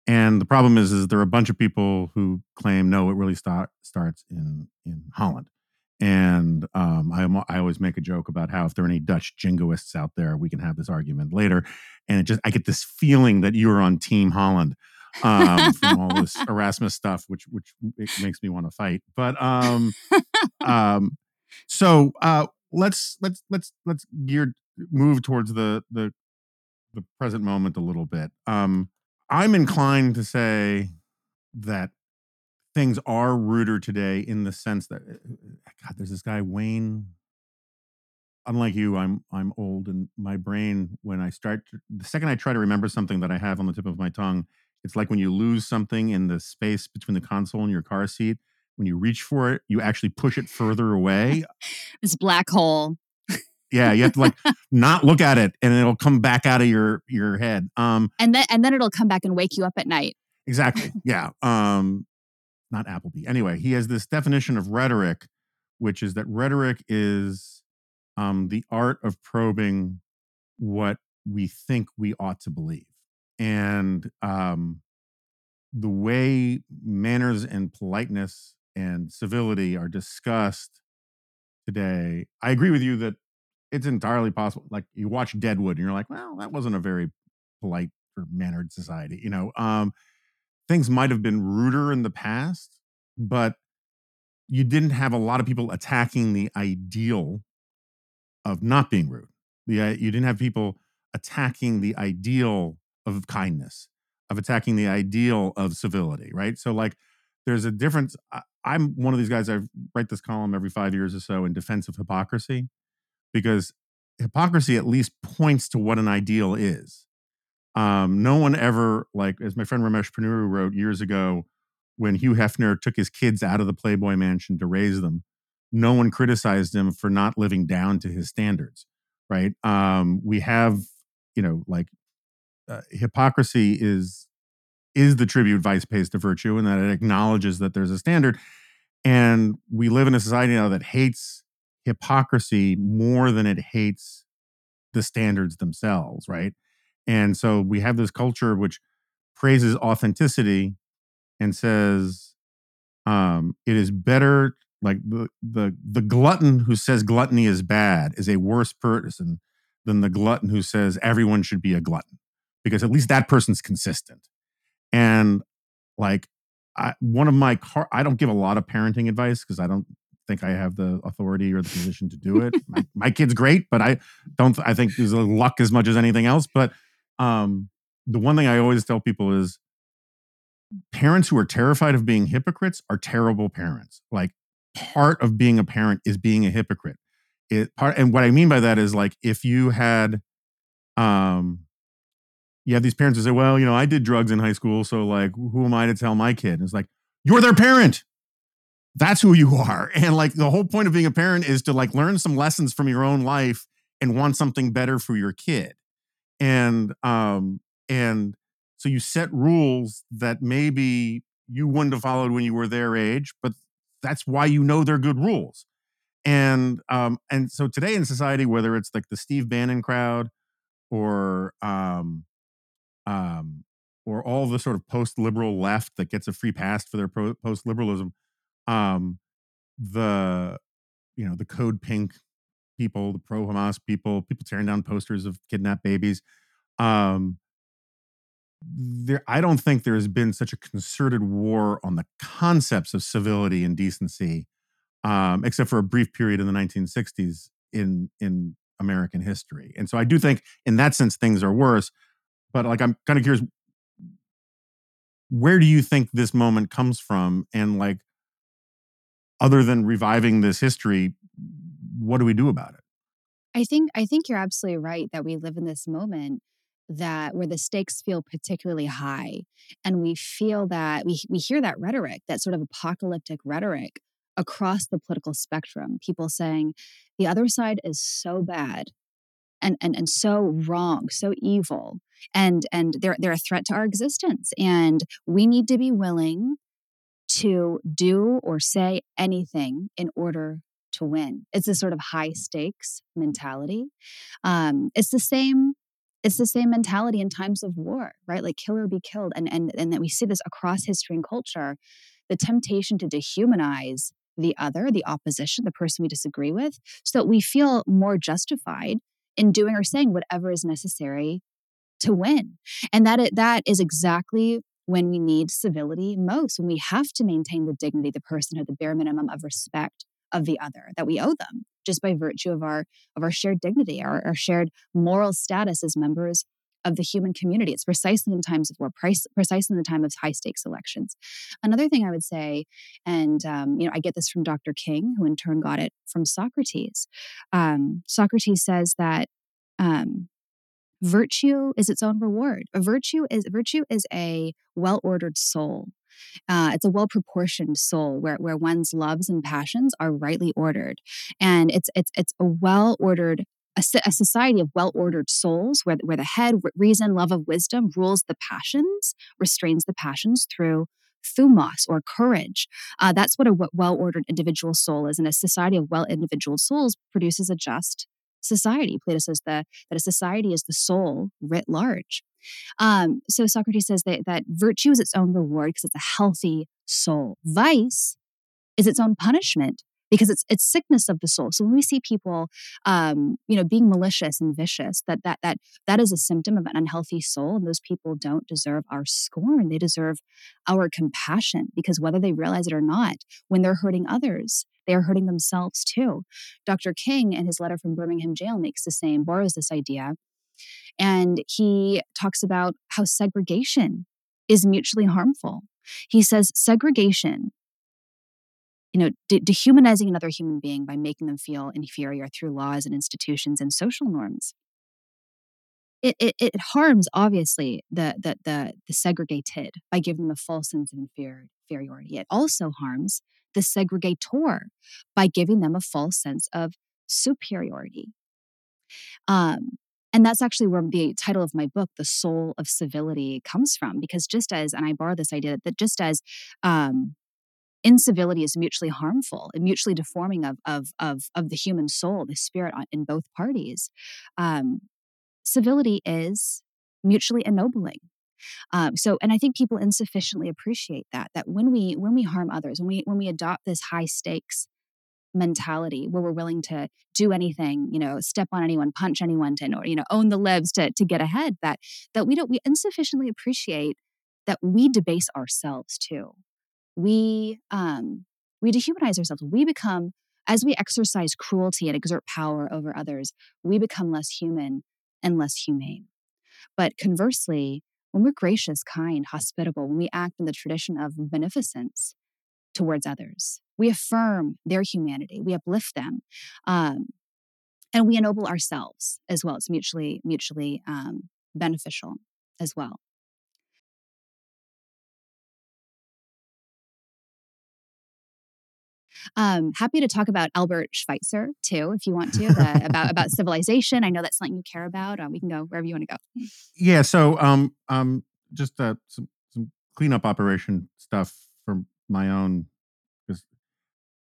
and the problem is, is there are a bunch of people who claim no, it really start, starts in in Holland. And um, I, I always make a joke about how if there are any Dutch jingoists out there, we can have this argument later. And it just I get this feeling that you are on Team Holland um, from all this Erasmus stuff, which which makes me want to fight. But um, um, so uh, let's let's let's let's gear move towards the the the present moment a little bit. Um, I'm inclined to say that things are ruder today in the sense that uh, uh, God, there's this guy Wayne. unlike you, I'm I'm old, and my brain, when I start, to, the second I try to remember something that I have on the tip of my tongue, it's like when you lose something in the space between the console and your car seat. When you reach for it, you actually push it further away. this black hole. yeah, you have to like not look at it, and it'll come back out of your your head. Um, and then and then it'll come back and wake you up at night. Exactly. Yeah. Um, not Appleby. Anyway, he has this definition of rhetoric, which is that rhetoric is um, the art of probing what we think we ought to believe. And um, the way manners and politeness and civility are discussed today, I agree with you that it's entirely possible. Like you watch Deadwood and you're like, well, that wasn't a very polite or mannered society, you know. Um, things might have been ruder in the past, but you didn't have a lot of people attacking the ideal of not being rude. Uh, you didn't have people attacking the ideal of kindness, of attacking the ideal of civility, right? So, like, there's a difference. I'm one of these guys. I write this column every five years or so in defense of hypocrisy, because hypocrisy at least points to what an ideal is. Um, no one ever, like, as my friend Ramesh Ponnuru wrote years ago, when Hugh Hefner took his kids out of the Playboy Mansion to raise them, no one criticized him for not living down to his standards, right? Um, we have, you know, like uh, hypocrisy is is the tribute vice pays to virtue, and that it acknowledges that there's a standard. And we live in a society now that hates hypocrisy more than it hates the standards themselves, right? And so we have this culture which praises authenticity and says um, it is better like the, the the glutton who says gluttony is bad is a worse person than the glutton who says everyone should be a glutton because at least that person's consistent. And like I, one of my car i don't give a lot of parenting advice because i don't think i have the authority or the position to do it. My, my kid's great but i don't i think there's luck as much as anything else but um, the one thing I always tell people is parents who are terrified of being hypocrites are terrible parents. Like part of being a parent is being a hypocrite. It part and what I mean by that is like if you had um you have these parents who say, Well, you know, I did drugs in high school, so like who am I to tell my kid? And it's like, you're their parent. That's who you are. And like the whole point of being a parent is to like learn some lessons from your own life and want something better for your kid and um and so you set rules that maybe you wouldn't have followed when you were their age but that's why you know they're good rules. And um and so today in society whether it's like the steve bannon crowd or um um or all the sort of post-liberal left that gets a free pass for their pro- post-liberalism um the you know the code pink people, the pro Hamas people, people tearing down posters of kidnapped babies. Um, there, I don't think there has been such a concerted war on the concepts of civility and decency, um, except for a brief period in the 1960s in in American history. And so I do think, in that sense, things are worse. But like, I'm kind of curious, where do you think this moment comes from? And like, other than reviving this history, what do we do about it? I think I think you're absolutely right that we live in this moment that where the stakes feel particularly high and we feel that we we hear that rhetoric, that sort of apocalyptic rhetoric across the political spectrum. People saying the other side is so bad and and and so wrong, so evil, and and they're they're a threat to our existence. And we need to be willing to do or say anything in order to win. It's a sort of high stakes mentality. Um, it's the same. It's the same mentality in times of war, right? Like kill or be killed, and and and that we see this across history and culture. The temptation to dehumanize the other, the opposition, the person we disagree with, so that we feel more justified in doing or saying whatever is necessary to win. And that it, that is exactly when we need civility most, when we have to maintain the dignity the person or the bare minimum of respect of the other that we owe them just by virtue of our of our shared dignity our, our shared moral status as members of the human community. It's precisely in times of war, price, precisely in the time of high stakes elections. Another thing I would say, and um, you know, I get this from Dr. King, who in turn got it from Socrates. Um, Socrates says that um, virtue is its own reward. A virtue is virtue is a well ordered soul. Uh, it's a well proportioned soul where, where one's loves and passions are rightly ordered, and it's it's it's a well ordered a, society of well ordered souls where, where the head, reason, love of wisdom rules the passions, restrains the passions through thumos or courage. Uh, that's what a well ordered individual soul is. And a society of well individual souls produces a just society. Plato says the, that a society is the soul writ large. Um, so Socrates says that, that virtue is its own reward because it's a healthy soul. Vice is its own punishment because it's it's sickness of the soul. So when we see people, um, you know, being malicious and vicious, that that that that is a symptom of an unhealthy soul, and those people don't deserve our scorn. They deserve our compassion because whether they realize it or not, when they're hurting others, they are hurting themselves too. Dr. King, in his letter from Birmingham jail, makes the same, borrows this idea. And he talks about how segregation is mutually harmful. He says segregation, you know, de- dehumanizing another human being by making them feel inferior through laws and institutions and social norms. It, it, it harms obviously the, the the the segregated by giving them a false sense of inferiority. It also harms the segregator by giving them a false sense of superiority. Um, and that's actually where the title of my book, The Soul of Civility, comes from. Because just as, and I borrow this idea that just as um, incivility is mutually harmful and mutually deforming of, of, of, of the human soul, the spirit in both parties, um, civility is mutually ennobling um, so, and I think people insufficiently appreciate that. That when we when we harm others, when we when we adopt this high stakes mentality where we're willing to do anything, you know, step on anyone, punch anyone to, or, you know, own the libs to to get ahead. That that we don't we insufficiently appreciate that we debase ourselves too. We um we dehumanize ourselves. We become as we exercise cruelty and exert power over others, we become less human and less humane. But conversely, when we're gracious, kind, hospitable, when we act in the tradition of beneficence towards others, we affirm their humanity, we uplift them, um, and we ennoble ourselves as well. It's mutually mutually um, beneficial as well. Um, happy to talk about Albert Schweitzer too, if you want to, the, about about civilization. I know that's something you care about. Um, we can go wherever you want to go. Yeah. So, um, um, just uh, some some cleanup operation stuff for my own because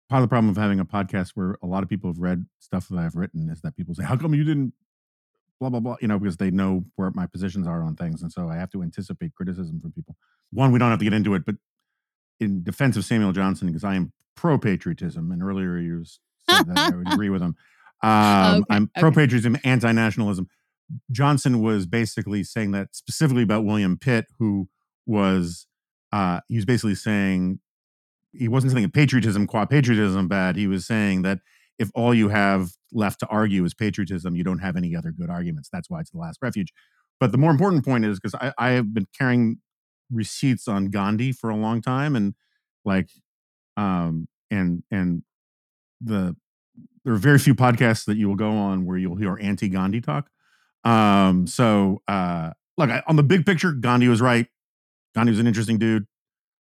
part of the problem of having a podcast where a lot of people have read stuff that I've written is that people say, "How come you didn't?" Blah blah blah. You know, because they know where my positions are on things, and so I have to anticipate criticism from people. One, we don't have to get into it, but in defense of Samuel Johnson, because I am pro patriotism, and earlier you said that I would agree with him. Um, okay, I'm pro patriotism, okay. anti nationalism. Johnson was basically saying that specifically about William Pitt, who was uh, he was basically saying he wasn't saying patriotism, qua patriotism bad. He was saying that if all you have left to argue is patriotism, you don't have any other good arguments. That's why it's the last refuge. But the more important point is because I, I have been carrying receipts on Gandhi for a long time, and like um, and and the there are very few podcasts that you will go on where you'll hear anti Gandhi talk. Um, so uh, look, I, on the big picture, Gandhi was right. Gandhi was an interesting dude.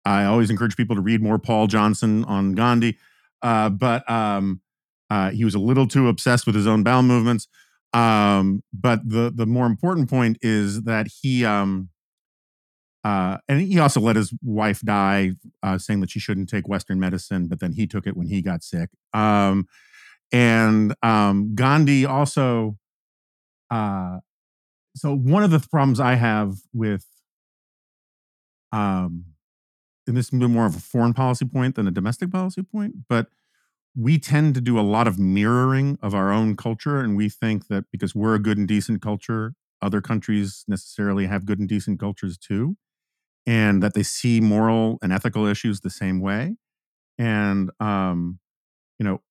I always encourage people to read more Paul Johnson on Gandhi, uh, but um, uh, he was a little too obsessed with his own bowel movements. Um, but the the more important point is that he um, uh, and he also let his wife die, uh, saying that she shouldn't take Western medicine, but then he took it when he got sick. Um, and um, Gandhi also, uh, so one of the problems I have with, um, and this is more of a foreign policy point than a domestic policy point, but we tend to do a lot of mirroring of our own culture, and we think that because we're a good and decent culture, other countries necessarily have good and decent cultures too and that they see moral and ethical issues the same way. And, um, you know,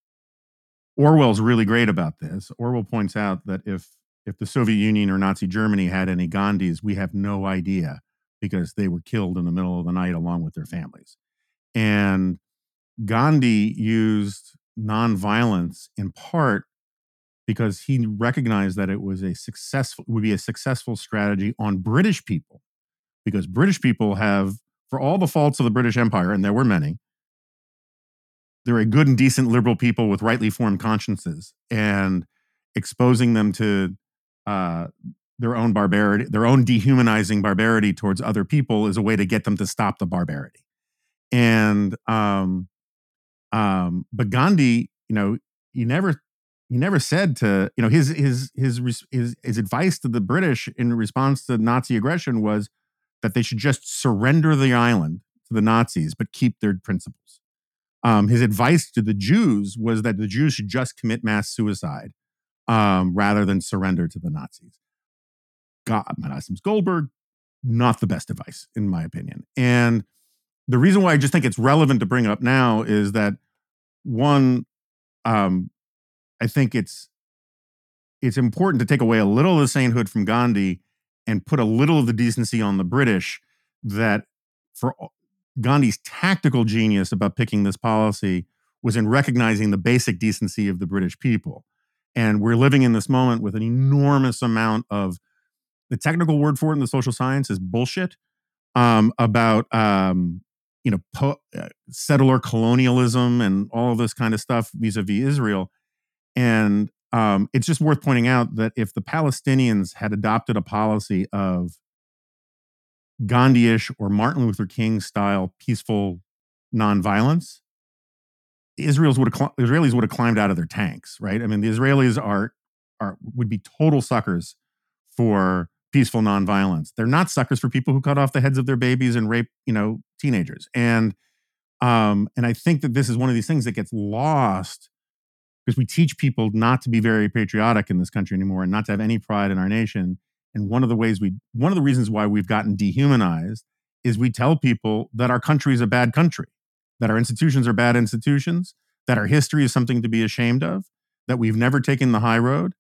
Orwell's really great about this. Orwell points out that if if the Soviet Union or Nazi Germany had any Gandhis, we have no idea because they were killed in the middle of the night along with their families. And Gandhi used nonviolence in part because he recognized that it was a successful would be a successful strategy on British people because British people have for all the faults of the British Empire and there were many they're a good and decent liberal people with rightly formed consciences and exposing them to uh, their own barbarity, their own dehumanizing barbarity towards other people is a way to get them to stop the barbarity. And um, um, but Gandhi, you know, he never he never said to you know his his his his his advice to the British in response to Nazi aggression was that they should just surrender the island to the Nazis, but keep their principles. Um, his advice to the Jews was that the Jews should just commit mass suicide um, rather than surrender to the Nazis. God, Menachem Goldberg, not the best advice, in my opinion. And the reason why I just think it's relevant to bring up now is that one, um, I think it's it's important to take away a little of the sainthood from Gandhi and put a little of the decency on the British that for Gandhi's tactical genius about picking this policy was in recognizing the basic decency of the British people. And we're living in this moment with an enormous amount of the technical word for it in the social science is bullshit um, about um, you know po- uh, settler colonialism and all of this kind of stuff vis-a-vis Israel. And um, it's just worth pointing out that if the Palestinians had adopted a policy of Gandhi-ish or Martin Luther King style peaceful nonviolence, Israel's would have Israelis would have climbed out of their tanks, right? I mean, the Israelis are are would be total suckers for peaceful nonviolence. They're not suckers for people who cut off the heads of their babies and rape, you know, teenagers. And um, and I think that this is one of these things that gets lost because we teach people not to be very patriotic in this country anymore and not to have any pride in our nation. And one of the ways we, one of the reasons why we've gotten dehumanized is we tell people that our country is a bad country that our institutions are bad institutions, that our history is something to be ashamed of, that we've never taken the high road,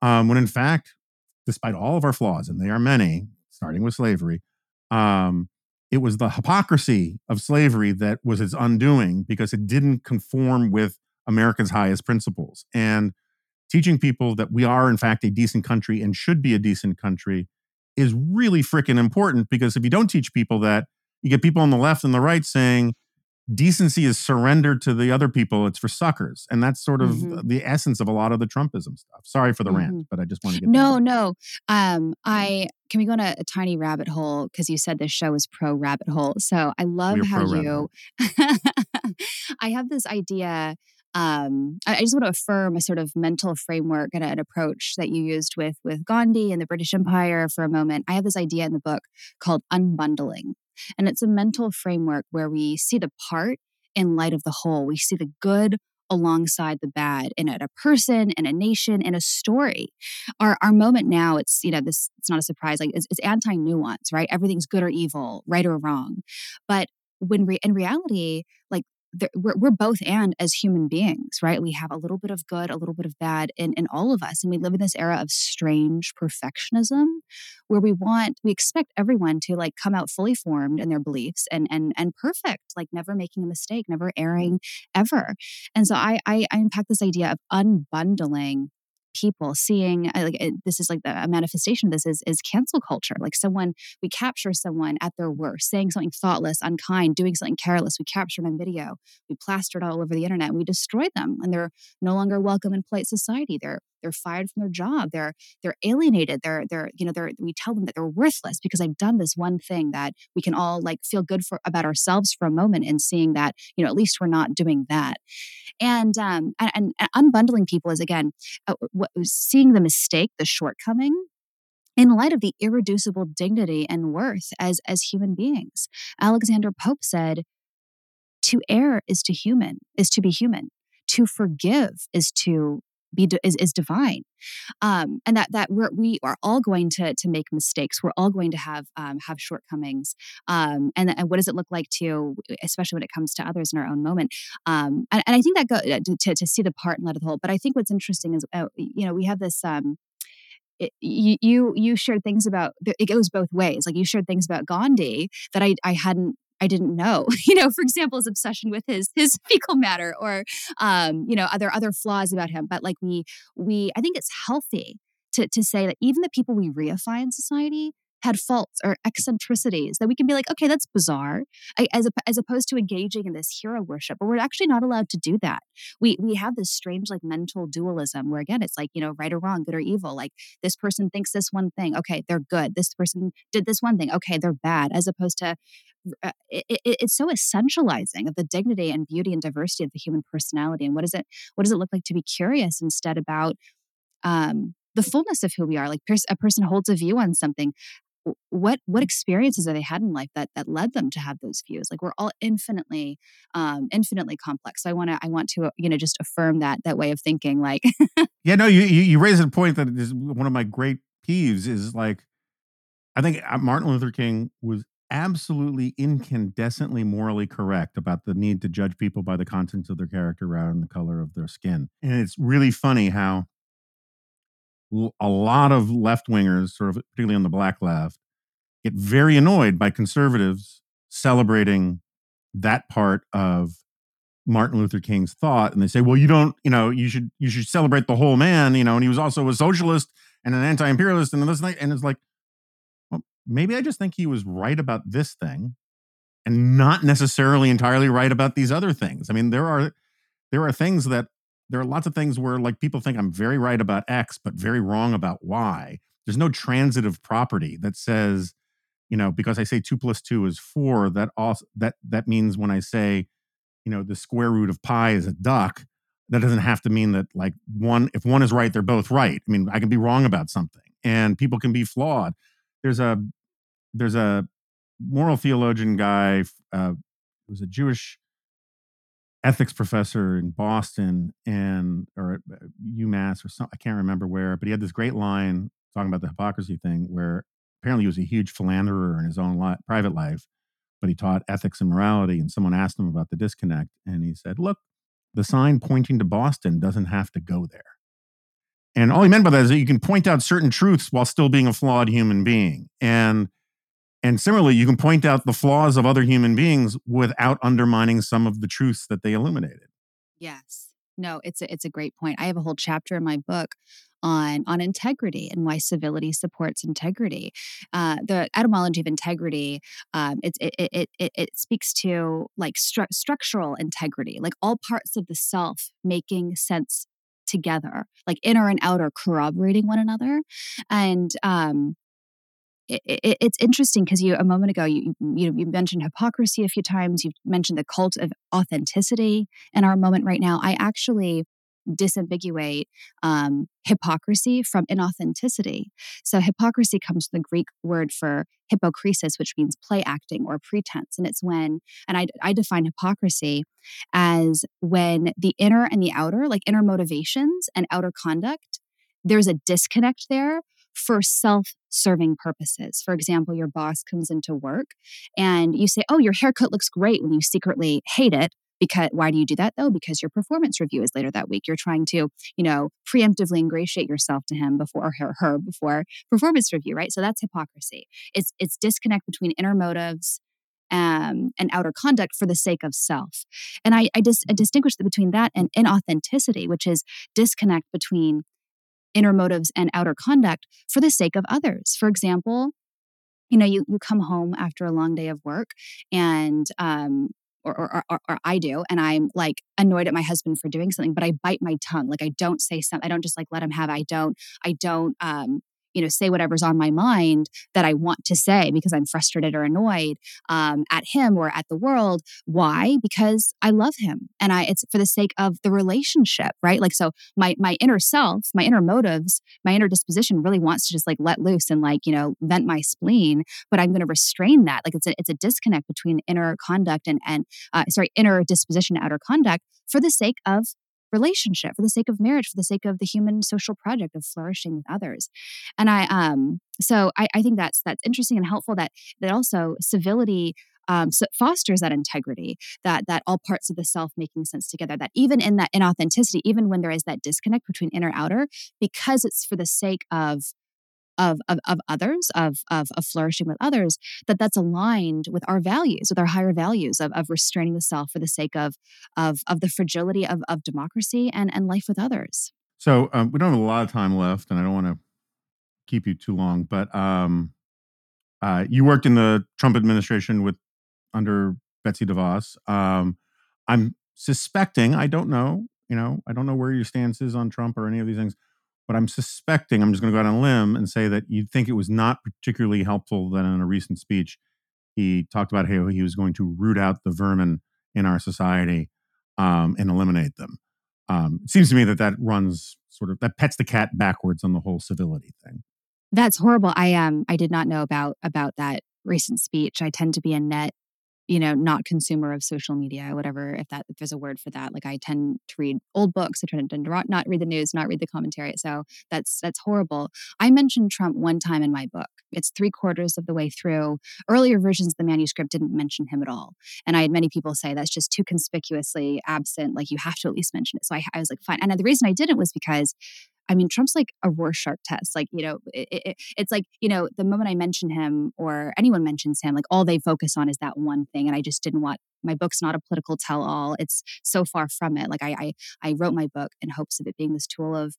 um, when in fact, despite all of our flaws, and they are many, starting with slavery, um, it was the hypocrisy of slavery that was its undoing because it didn't conform with America's highest principles. And teaching people that we are, in fact, a decent country and should be a decent country is really freaking important because if you don't teach people that, you get people on the left and the right saying, decency is surrendered to the other people. It's for suckers. And that's sort of mm-hmm. the essence of a lot of the Trumpism stuff. Sorry for the mm-hmm. rant, but I just want to get No, no. Um, I can we go on a, a tiny rabbit hole because you said this show is pro rabbit hole. So I love how you I have this idea um, I, just want to affirm a sort of mental framework and an approach that you used with with Gandhi and the British Empire for a moment. I have this idea in the book called unbundling, and it's a mental framework where we see the part in light of the whole. We see the good alongside the bad in a, person in a nation in a story. Our our moment now it's you know this it's not a surprise like it's, it's anti nuance right? Everything's good or evil right or wrong. But when re- in reality like we're, we're both and as human beings right? We have a little bit of good a little bit of bad in, in all of us and we live in this era of strange perfectionism where we want we expect everyone to like come out fully formed in their beliefs and and and perfect like never making a mistake never erring ever. And so i i, I unpack this idea of unbundling people seeing uh, like this is like the, a manifestation of this is is cancel culture like someone we capture someone at their worst saying something thoughtless unkind doing something careless we capture them on video we plaster it all over the internet we destroy them and they're no longer welcome in polite society they're they're fired from their job they're they're alienated they're they're you know they're we tell them that they're worthless because i've done this one thing that we can all like feel good for about ourselves for a moment and seeing that you know at least we're not doing that. And um and, and unbundling people is again uh, seeing the mistake the shortcoming in light of the irreducible dignity and worth as as human beings. Alexander pope said to err is to human is to be human. To forgive is to be is, is divine. Um, and that that we're, we are all going to to make mistakes. We're all going to have um, have shortcomings. Um, and, and what does it look like to especially when it comes to others in our own moment? Um, and, and, i think that go uh, to, to see the part and let it whole but i think what's interesting is uh, you know we have this um, it, you you shared things about it goes both ways. Like you shared things about Gandhi that I I hadn't I didn't know. You know, for example, his obsession with his his fecal matter, or um, you know, other other flaws about him. But like we we, I think it's healthy to to say that even the people we reify in society had faults or eccentricities that we can be like, okay, that's bizarre, as, as opposed to engaging in this hero worship. But we're actually not allowed to do that. We we have this strange like mental dualism where again, it's like you know, right or wrong, good or evil. Like this person thinks this one thing, okay, they're good. This person did this one thing, okay, they're bad. As opposed to uh, it, it, it's so essentializing of the dignity and beauty and diversity of the human personality. And what does it what does it look like to be curious instead about um, the fullness of who we are? Like a person holds a view on something what what experiences have they had in life that that led them to have those views? Like we're all infinitely um infinitely complex. So i want to i want to you know just affirm that that way of thinking like yeah no you you raise a point that is one of my great peeves is like i think uh, martin luther king was absolutely incandescently morally correct about the need to judge people by the contents of their character rather than the color of their skin. And it's really funny how a lot of left wingers, sort of particularly on the black left, get very annoyed by conservatives celebrating that part of Martin Luther King's thought, and they say, "Well, you don't, you know, you should you should celebrate the whole man, you know." And he was also a socialist and an anti-imperialist, and this thing, and it's like, well, maybe I just think he was right about this thing, and not necessarily entirely right about these other things. I mean, there are there are things that there are lots of things where like people think I'm very right about X, but very wrong about Y. There's no transitive property that says, you know, because I say two plus two is four, that also that that means when I say, you know, the square root of pi is a duck, that doesn't have to mean that like one if one is right, they're both right. I mean, I can be wrong about something, and people can be flawed. There's a there's a moral theologian guy uh, who's a Jewish ethics professor in Boston and or at UMass or something. I can't remember where, but he had this great line talking about the hypocrisy thing where apparently he was a huge philanderer in his own li- private life, but he taught ethics and morality. And someone asked him about the disconnect, and he said, "Look, the sign pointing to Boston doesn't have to go there." And all he meant by that is that you can point out certain truths while still being a flawed human being. And and similarly, you can point out the flaws of other human beings without undermining some of the truths that they illuminated. Yes. No, it's a, it's a great point. I have a whole chapter in my book on on integrity and why civility supports integrity. Uh, the etymology of integrity um, it, it, it, it, speaks to like stru- structural integrity, like all parts of the self making sense together, like inner and outer corroborating one another, and um, it, it, it's interesting because you a moment ago you you you mentioned hypocrisy a few times. You've mentioned the cult of authenticity in our moment right now. I actually disambiguate um, hypocrisy from inauthenticity. So, hypocrisy comes from the Greek word for hypokrisis, which means play acting or pretense. And it's when, and I, I define hypocrisy as when the inner and the outer, like inner motivations and outer conduct, there's a disconnect there for self serving purposes. For example, your boss comes into work and you say, Oh, your haircut looks great when you secretly hate it. Because why do you do that though? Because your performance review is later that week. You're trying to, you know, preemptively ingratiate yourself to him before her, her before performance review, right? So that's hypocrisy. It's it's disconnect between inner motives um, and outer conduct for the sake of self. And I, I, dis- I distinguish between that and inauthenticity, which is disconnect between inner motives and outer conduct for the sake of others. For example, you know, you, you come home after a long day of work and um, or, or, or, or, I do, and I'm like annoyed at my husband for doing something, but I bite my tongue. Like I don't say something. I don't just like let him have. I don't. I don't. Um, you know say whatever's on my mind that i want to say because i'm frustrated or annoyed um, at him or at the world. Why? Because i love him and i it's for the sake of the relationship right? Like so my my inner self my inner motives my inner disposition really wants to just like let loose and like you know vent my spleen but i'm going to restrain that. Like it's a it's a disconnect between inner conduct and and uh, sorry inner disposition outer conduct for the sake of relationship for the sake of marriage for the sake of the human social project of flourishing with others. And i um so i, I think that's that's interesting and helpful that that also civility um, so fosters that integrity that that all parts of the self making sense together that even in that inauthenticity even when there is that disconnect between inner outer because it's for the sake of of, of, of others, of, of, of flourishing with others, that that's aligned with our values, with our higher values of, of restraining the self for the sake of, of, of the fragility of, of democracy and, and life with others. So um, we don't have a lot of time left, and I don't want to keep you too long, but um, uh, you worked in the Trump administration with under Betsy DeVos. Um, I'm suspecting, I don't know, you know, I don't know where your stance is on Trump or any of these things, but I'm suspecting, I'm just going to go out on a limb and say that you'd think it was not particularly helpful that in a recent speech, he talked about how he was going to root out the vermin in our society um, and eliminate them. Um, it seems to me that that runs sort of that pets the cat backwards on the whole civility thing. That's horrible. I um I did not know about about that recent speech. I tend to be a net you know, not consumer of social media, whatever, if that if there's a word for that. Like I tend to read old books, I tend to not read the news, not read the commentary. So that's that's horrible. I mentioned Trump one time in my book. It's three quarters of the way through. Earlier versions of the manuscript didn't mention him at all. And I had many people say that's just too conspicuously absent. Like you have to at least mention it. So I, I was like, fine. And the reason I didn't was because I mean, Trump's like a Rorschach test. Like, you know, it, it, it's like, you know, the moment I mention him or anyone mentions him, like all they focus on is that one thing. And I just didn't want my book's not a political tell all. It's so far from it. Like I, I, I wrote my book in hopes of it being this tool of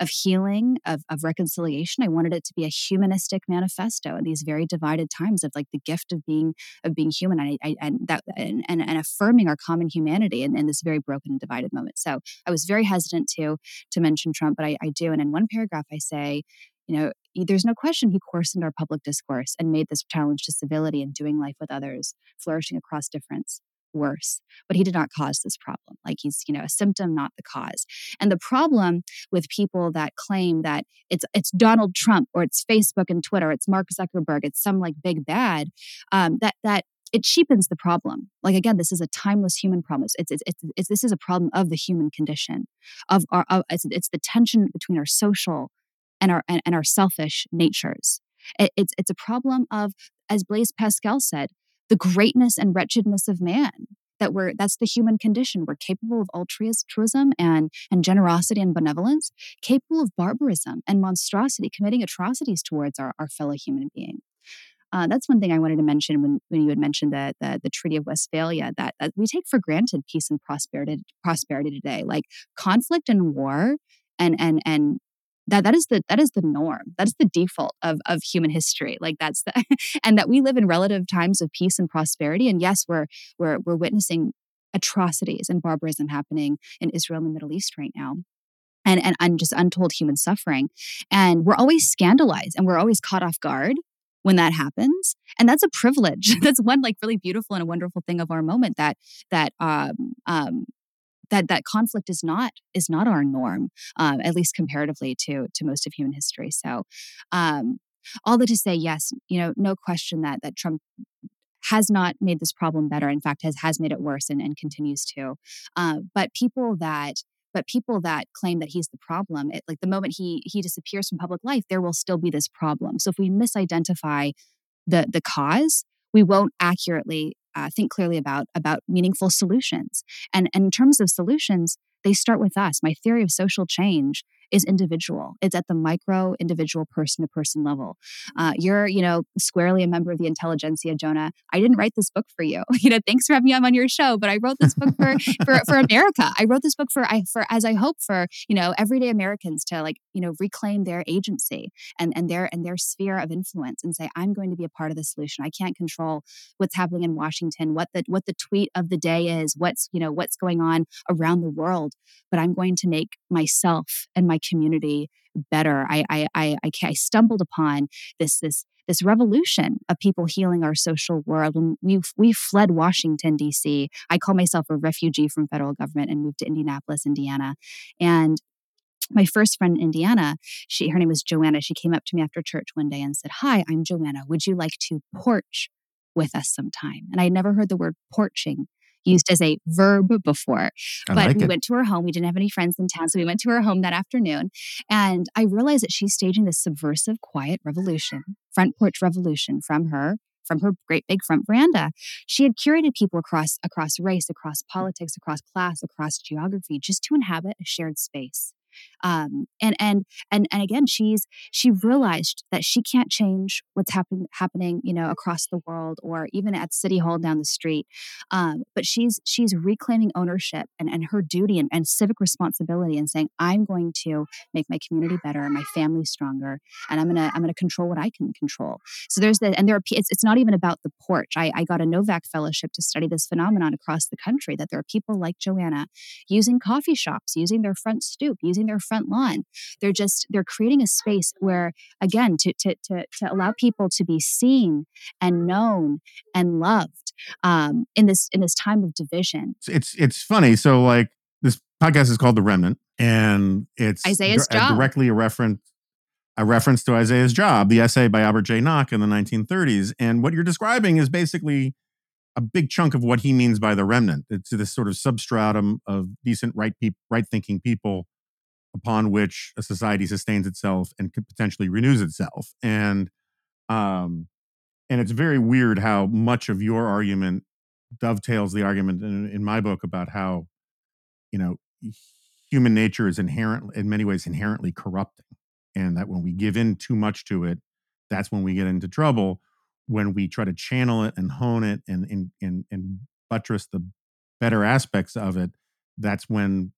of healing, of, of reconciliation. I wanted it to be a humanistic manifesto in these very divided times of like the gift of being of being human and, I, and that and, and, and, affirming our common humanity in, in, this very broken and divided moment. So I was very hesitant to to mention Trump, but I, I do. And in one paragraph, I say, you know, there's no question he coarsened our public discourse and made this challenge to civility and doing life with others, flourishing across difference worse but he did not cause this problem like he's you know a symptom not the cause and the problem with people that claim that it's it's donald trump or it's facebook and twitter it's mark zuckerberg it's some like big bad um, that that it cheapens the problem. Like again, this is a timeless human problem. It's, it's, it's, it's this is a problem of the human condition, of our of, it's, it's the tension between our social and our and, and our selfish natures. It, it's it's a problem of, as Blaise Pascal said, the greatness and wretchedness of man that we're that's the human condition. We're capable of altruism and and generosity and benevolence capable of barbarism and monstrosity committing atrocities towards our, our fellow human being. Uh, that's one thing I wanted to mention when, when you had mentioned the, the, the Treaty of Westphalia that, that we take for granted peace and prosperity prosperity today, like conflict and war and and and that that is the that is the norm. That is the default of of human history. Like that's the and that we live in relative times of peace and prosperity and yes we're we're we're witnessing atrocities and barbarism happening in Israel and the Middle East right now and and, and just untold human suffering and we're always scandalized and we're always caught off guard when that happens and that's a privilege. That's one like really beautiful and a wonderful thing of our moment that that um, um, that that conflict is not is not our norm, um, at least comparatively to to most of human history. So, um, all that to say, yes, you know, no question that that Trump has not made this problem better. In fact, has has made it worse and, and continues to. Uh, but people that but people that claim that he's the problem, it, like the moment he he disappears from public life, there will still be this problem. So if we misidentify the the cause, we won't accurately uh, think clearly about about meaningful solutions. And, and in terms of solutions, they start with us. My theory of social change is individual. It's at the micro individual person to person level. Uh, you're, you know, squarely a member of the intelligentsia, Jonah. I didn't write this book for you. You know, thanks for having me on your show, but I wrote this book for for, for America. I wrote this book for I for as I hope for you know everyday Americans to like you know reclaim their agency and and their and their sphere of influence and say I'm going to be a part of the solution. I can't control what's happening in Washington, what the what the tweet of the day is, what's you know what's going on around the world, but I'm going to make myself and my community better. I I I, I, I stumbled upon this this this revolution of people healing our social world. We we fled Washington D.C., I call myself a refugee from federal government and moved to Indianapolis, Indiana, and my first friend in Indiana, she her name was Joanna. She came up to me after church one day and said, "Hi, I'm Joanna. Would you like to porch with us sometime?" And I had never heard the word porching used as a verb before. I but like we it. went to her home. We didn't have any friends in town. So we went to her home that afternoon. And I realized that she's staging this subversive, quiet revolution, front porch revolution from her from her great big front veranda. She had curated people across across race, across politics, across class, across geography, just to inhabit a shared space. Um, and and and and again, she's she realized that she can't change what's happening happening, you know, across the world or even at City Hall down the street. Um, but she's she's reclaiming ownership and, and her duty and, and civic responsibility and saying, I'm going to make my community better, and my family stronger, and I'm gonna I'm gonna control what I can control. So there's the and there are it's, it's not even about the porch. I, I got a Novak fellowship to study this phenomenon across the country that there are people like Joanna using coffee shops, using their front stoop, using their front lawn. They're just they're creating a space where again to to to, to allow people to be seen and known and loved um, in this in this time of division. It's it's funny. So like this podcast is called The Remnant, and it's Isaiah's dir- job. directly a reference a reference to Isaiah's job, the essay by Albert J. Nock in the 1930s. And what you're describing is basically a big chunk of what he means by the remnant. It's this sort of substratum of decent right peop right thinking people upon which a society sustains itself and potentially renews itself. And um and it's very weird how much of your argument dovetails the argument in, in my book about how you know human nature is inherent in many ways inherently corrupting and that when we give in too much to it that's when we get into trouble when we try to channel it and hone it and and and, and buttress the better aspects of it that's when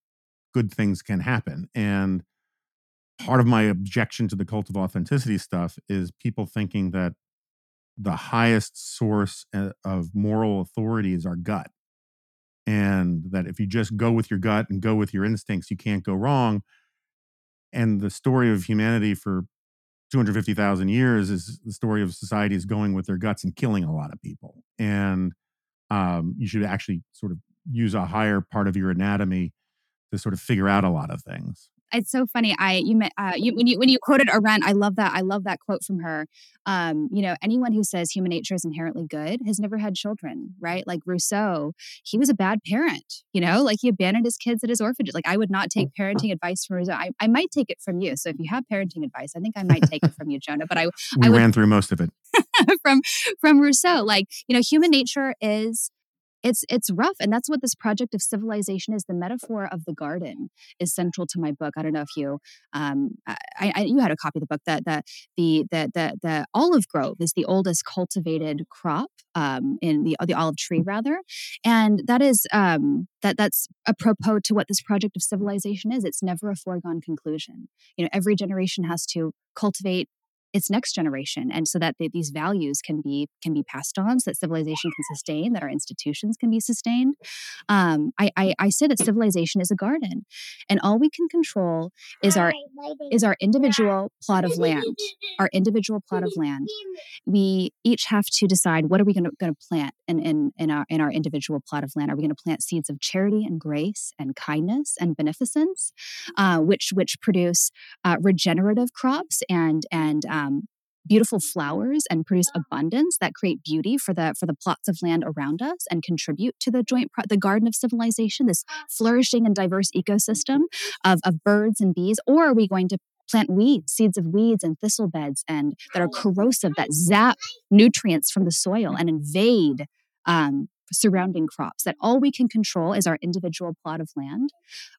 good things can happen and part of my objection to the cult of authenticity stuff is people thinking that the highest source uh, of moral authority is our gut and that if you just go with your gut and go with your instincts you can't go wrong and the story of humanity for 250,000 years is the story of societies going with their guts and killing a lot of people and um, you should actually sort of use a higher part of your anatomy to sort of figure out a lot of things it's so funny. I you met uh, you when you when you quoted Arendt, I love that. I love that quote from her. Um, you know, anyone who says human nature is inherently good has never had children, right? Like Rousseau, he was a bad parent. You know, like he abandoned his kids at his orphanage. Like I would not take parenting advice from Rousseau. I, I might take it from you. So if you have parenting advice, I think I might take it from you, Jonah. But I we I would, ran through most of it from from Rousseau. Like you know, human nature is it's it's rough and that's what this project of civilization is the metaphor of the garden is central to my book i don't know if you um I, I you had a copy of the book that the the the the, the olive grove is the oldest cultivated crop um in the the olive tree rather and that is um that that's apropos to what this project of civilization is. It's never a foregone conclusion. You know every generation has to cultivate its next generation and so that the, these values can be can be passed on so that civilization can sustain that our institutions can be sustained. Um, I, I i say that civilization is a garden and all we can control is our is our individual plot of land our individual plot of land. We each have to decide what are we going to plant in, in, in, our, in our individual plot of land. Are we going to plant seeds of charity and grace and kindness and beneficence uh, which which produce uh, regenerative crops and and um, Um, beautiful flowers and produce ah. abundance that create beauty for the for the plots of land around us and contribute to the joint pro- the garden of civilization this flourishing and diverse ecosystem of, of birds and bees. Or are we going to plant weeds seeds of weeds and thistle beds and that are oh, corrosive that zap nutrients from the soil mm. and invade um, surrounding crops that all we can control is our individual plot of land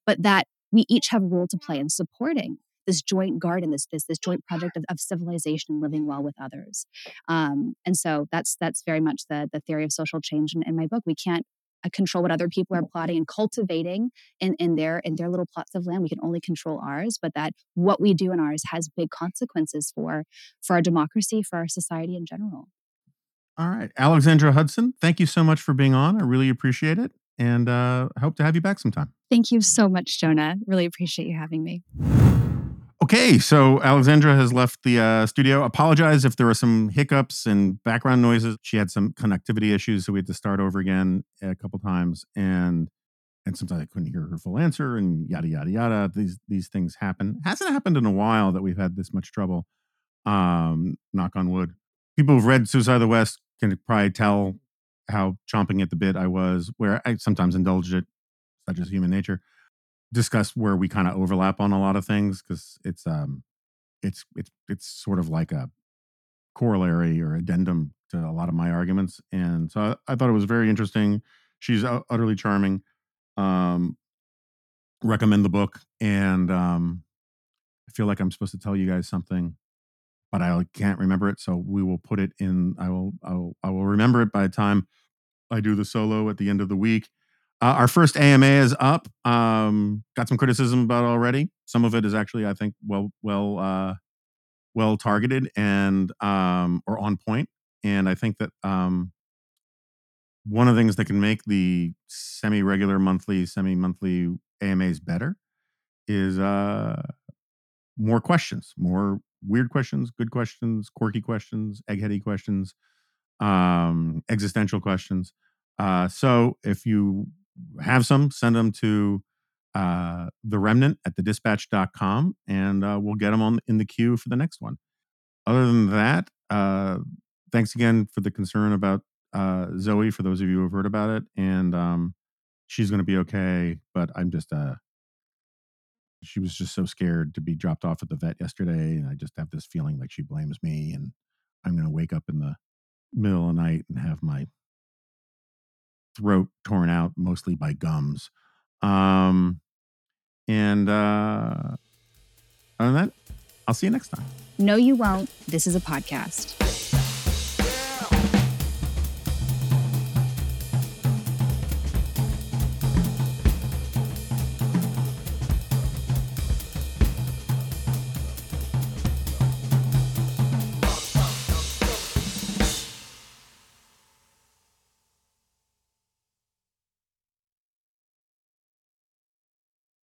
but that we each have a role to play mm. in supporting this joint garden, this this this joint project of, of civilization and living well with others. Um, and so that's that's very much the the theory of social change in, in my book. We can't uh, control what other people are plotting and cultivating in, in their in their little plots of land. We can only control ours, but that what we do in ours has big consequences for for our democracy, for our society in general. All right, Alexandra Hudson, thank you so much for being on. I really appreciate it, and uh, hope to have you back sometime. Thank you so much, Jonah. Really appreciate you having me. Okay, so Alexandra has left the uh, studio. Apologize if there were some hiccups and background noises. She had some connectivity issues, so we had to start over again a couple times, and and sometimes I couldn't hear her full answer, and yada yada yada. These these things happen. Hasn't happened in a while that we've had this much trouble. Um, knock on wood. People who've read Suicide of the West can probably tell how chomping at the bit I was. Where I sometimes indulge it, such as human nature discuss where we kind of overlap on a lot of things because it's um it's it's it's sort of like a corollary or addendum to a lot of my arguments and so I, I thought it was very interesting she's utterly charming um recommend the book. And um, I feel like I'm supposed to tell you guys something, but I can't remember it. So we will put it in. I will. I will. I will remember it by the time I do the solo at the end of the week. Uh, our first AMA is up. Um, got some criticism about already. Some of it is actually, I think, well, well, uh, well targeted and um, or on point. And I think that um, one of the things that can make the semi-regular monthly, semi-monthly AMAs better is uh, more questions, more weird questions, good questions, quirky questions, eggheady questions, um, existential questions. Uh, so if you have some, send them to uh, the remnant at the dispatch.com and uh, we'll get them on in the queue for the next one. Other than that, uh, thanks again for the concern about uh, Zoe, for those of you who have heard about it. And um, she's going to be okay, but I'm just, uh, she was just so scared to be dropped off at the vet yesterday. And I just have this feeling like she blames me and I'm going to wake up in the middle of the night and have my throat torn out mostly by gums. Um, and uh, other than that, I'll see you next time. No, you won't. This is a podcast.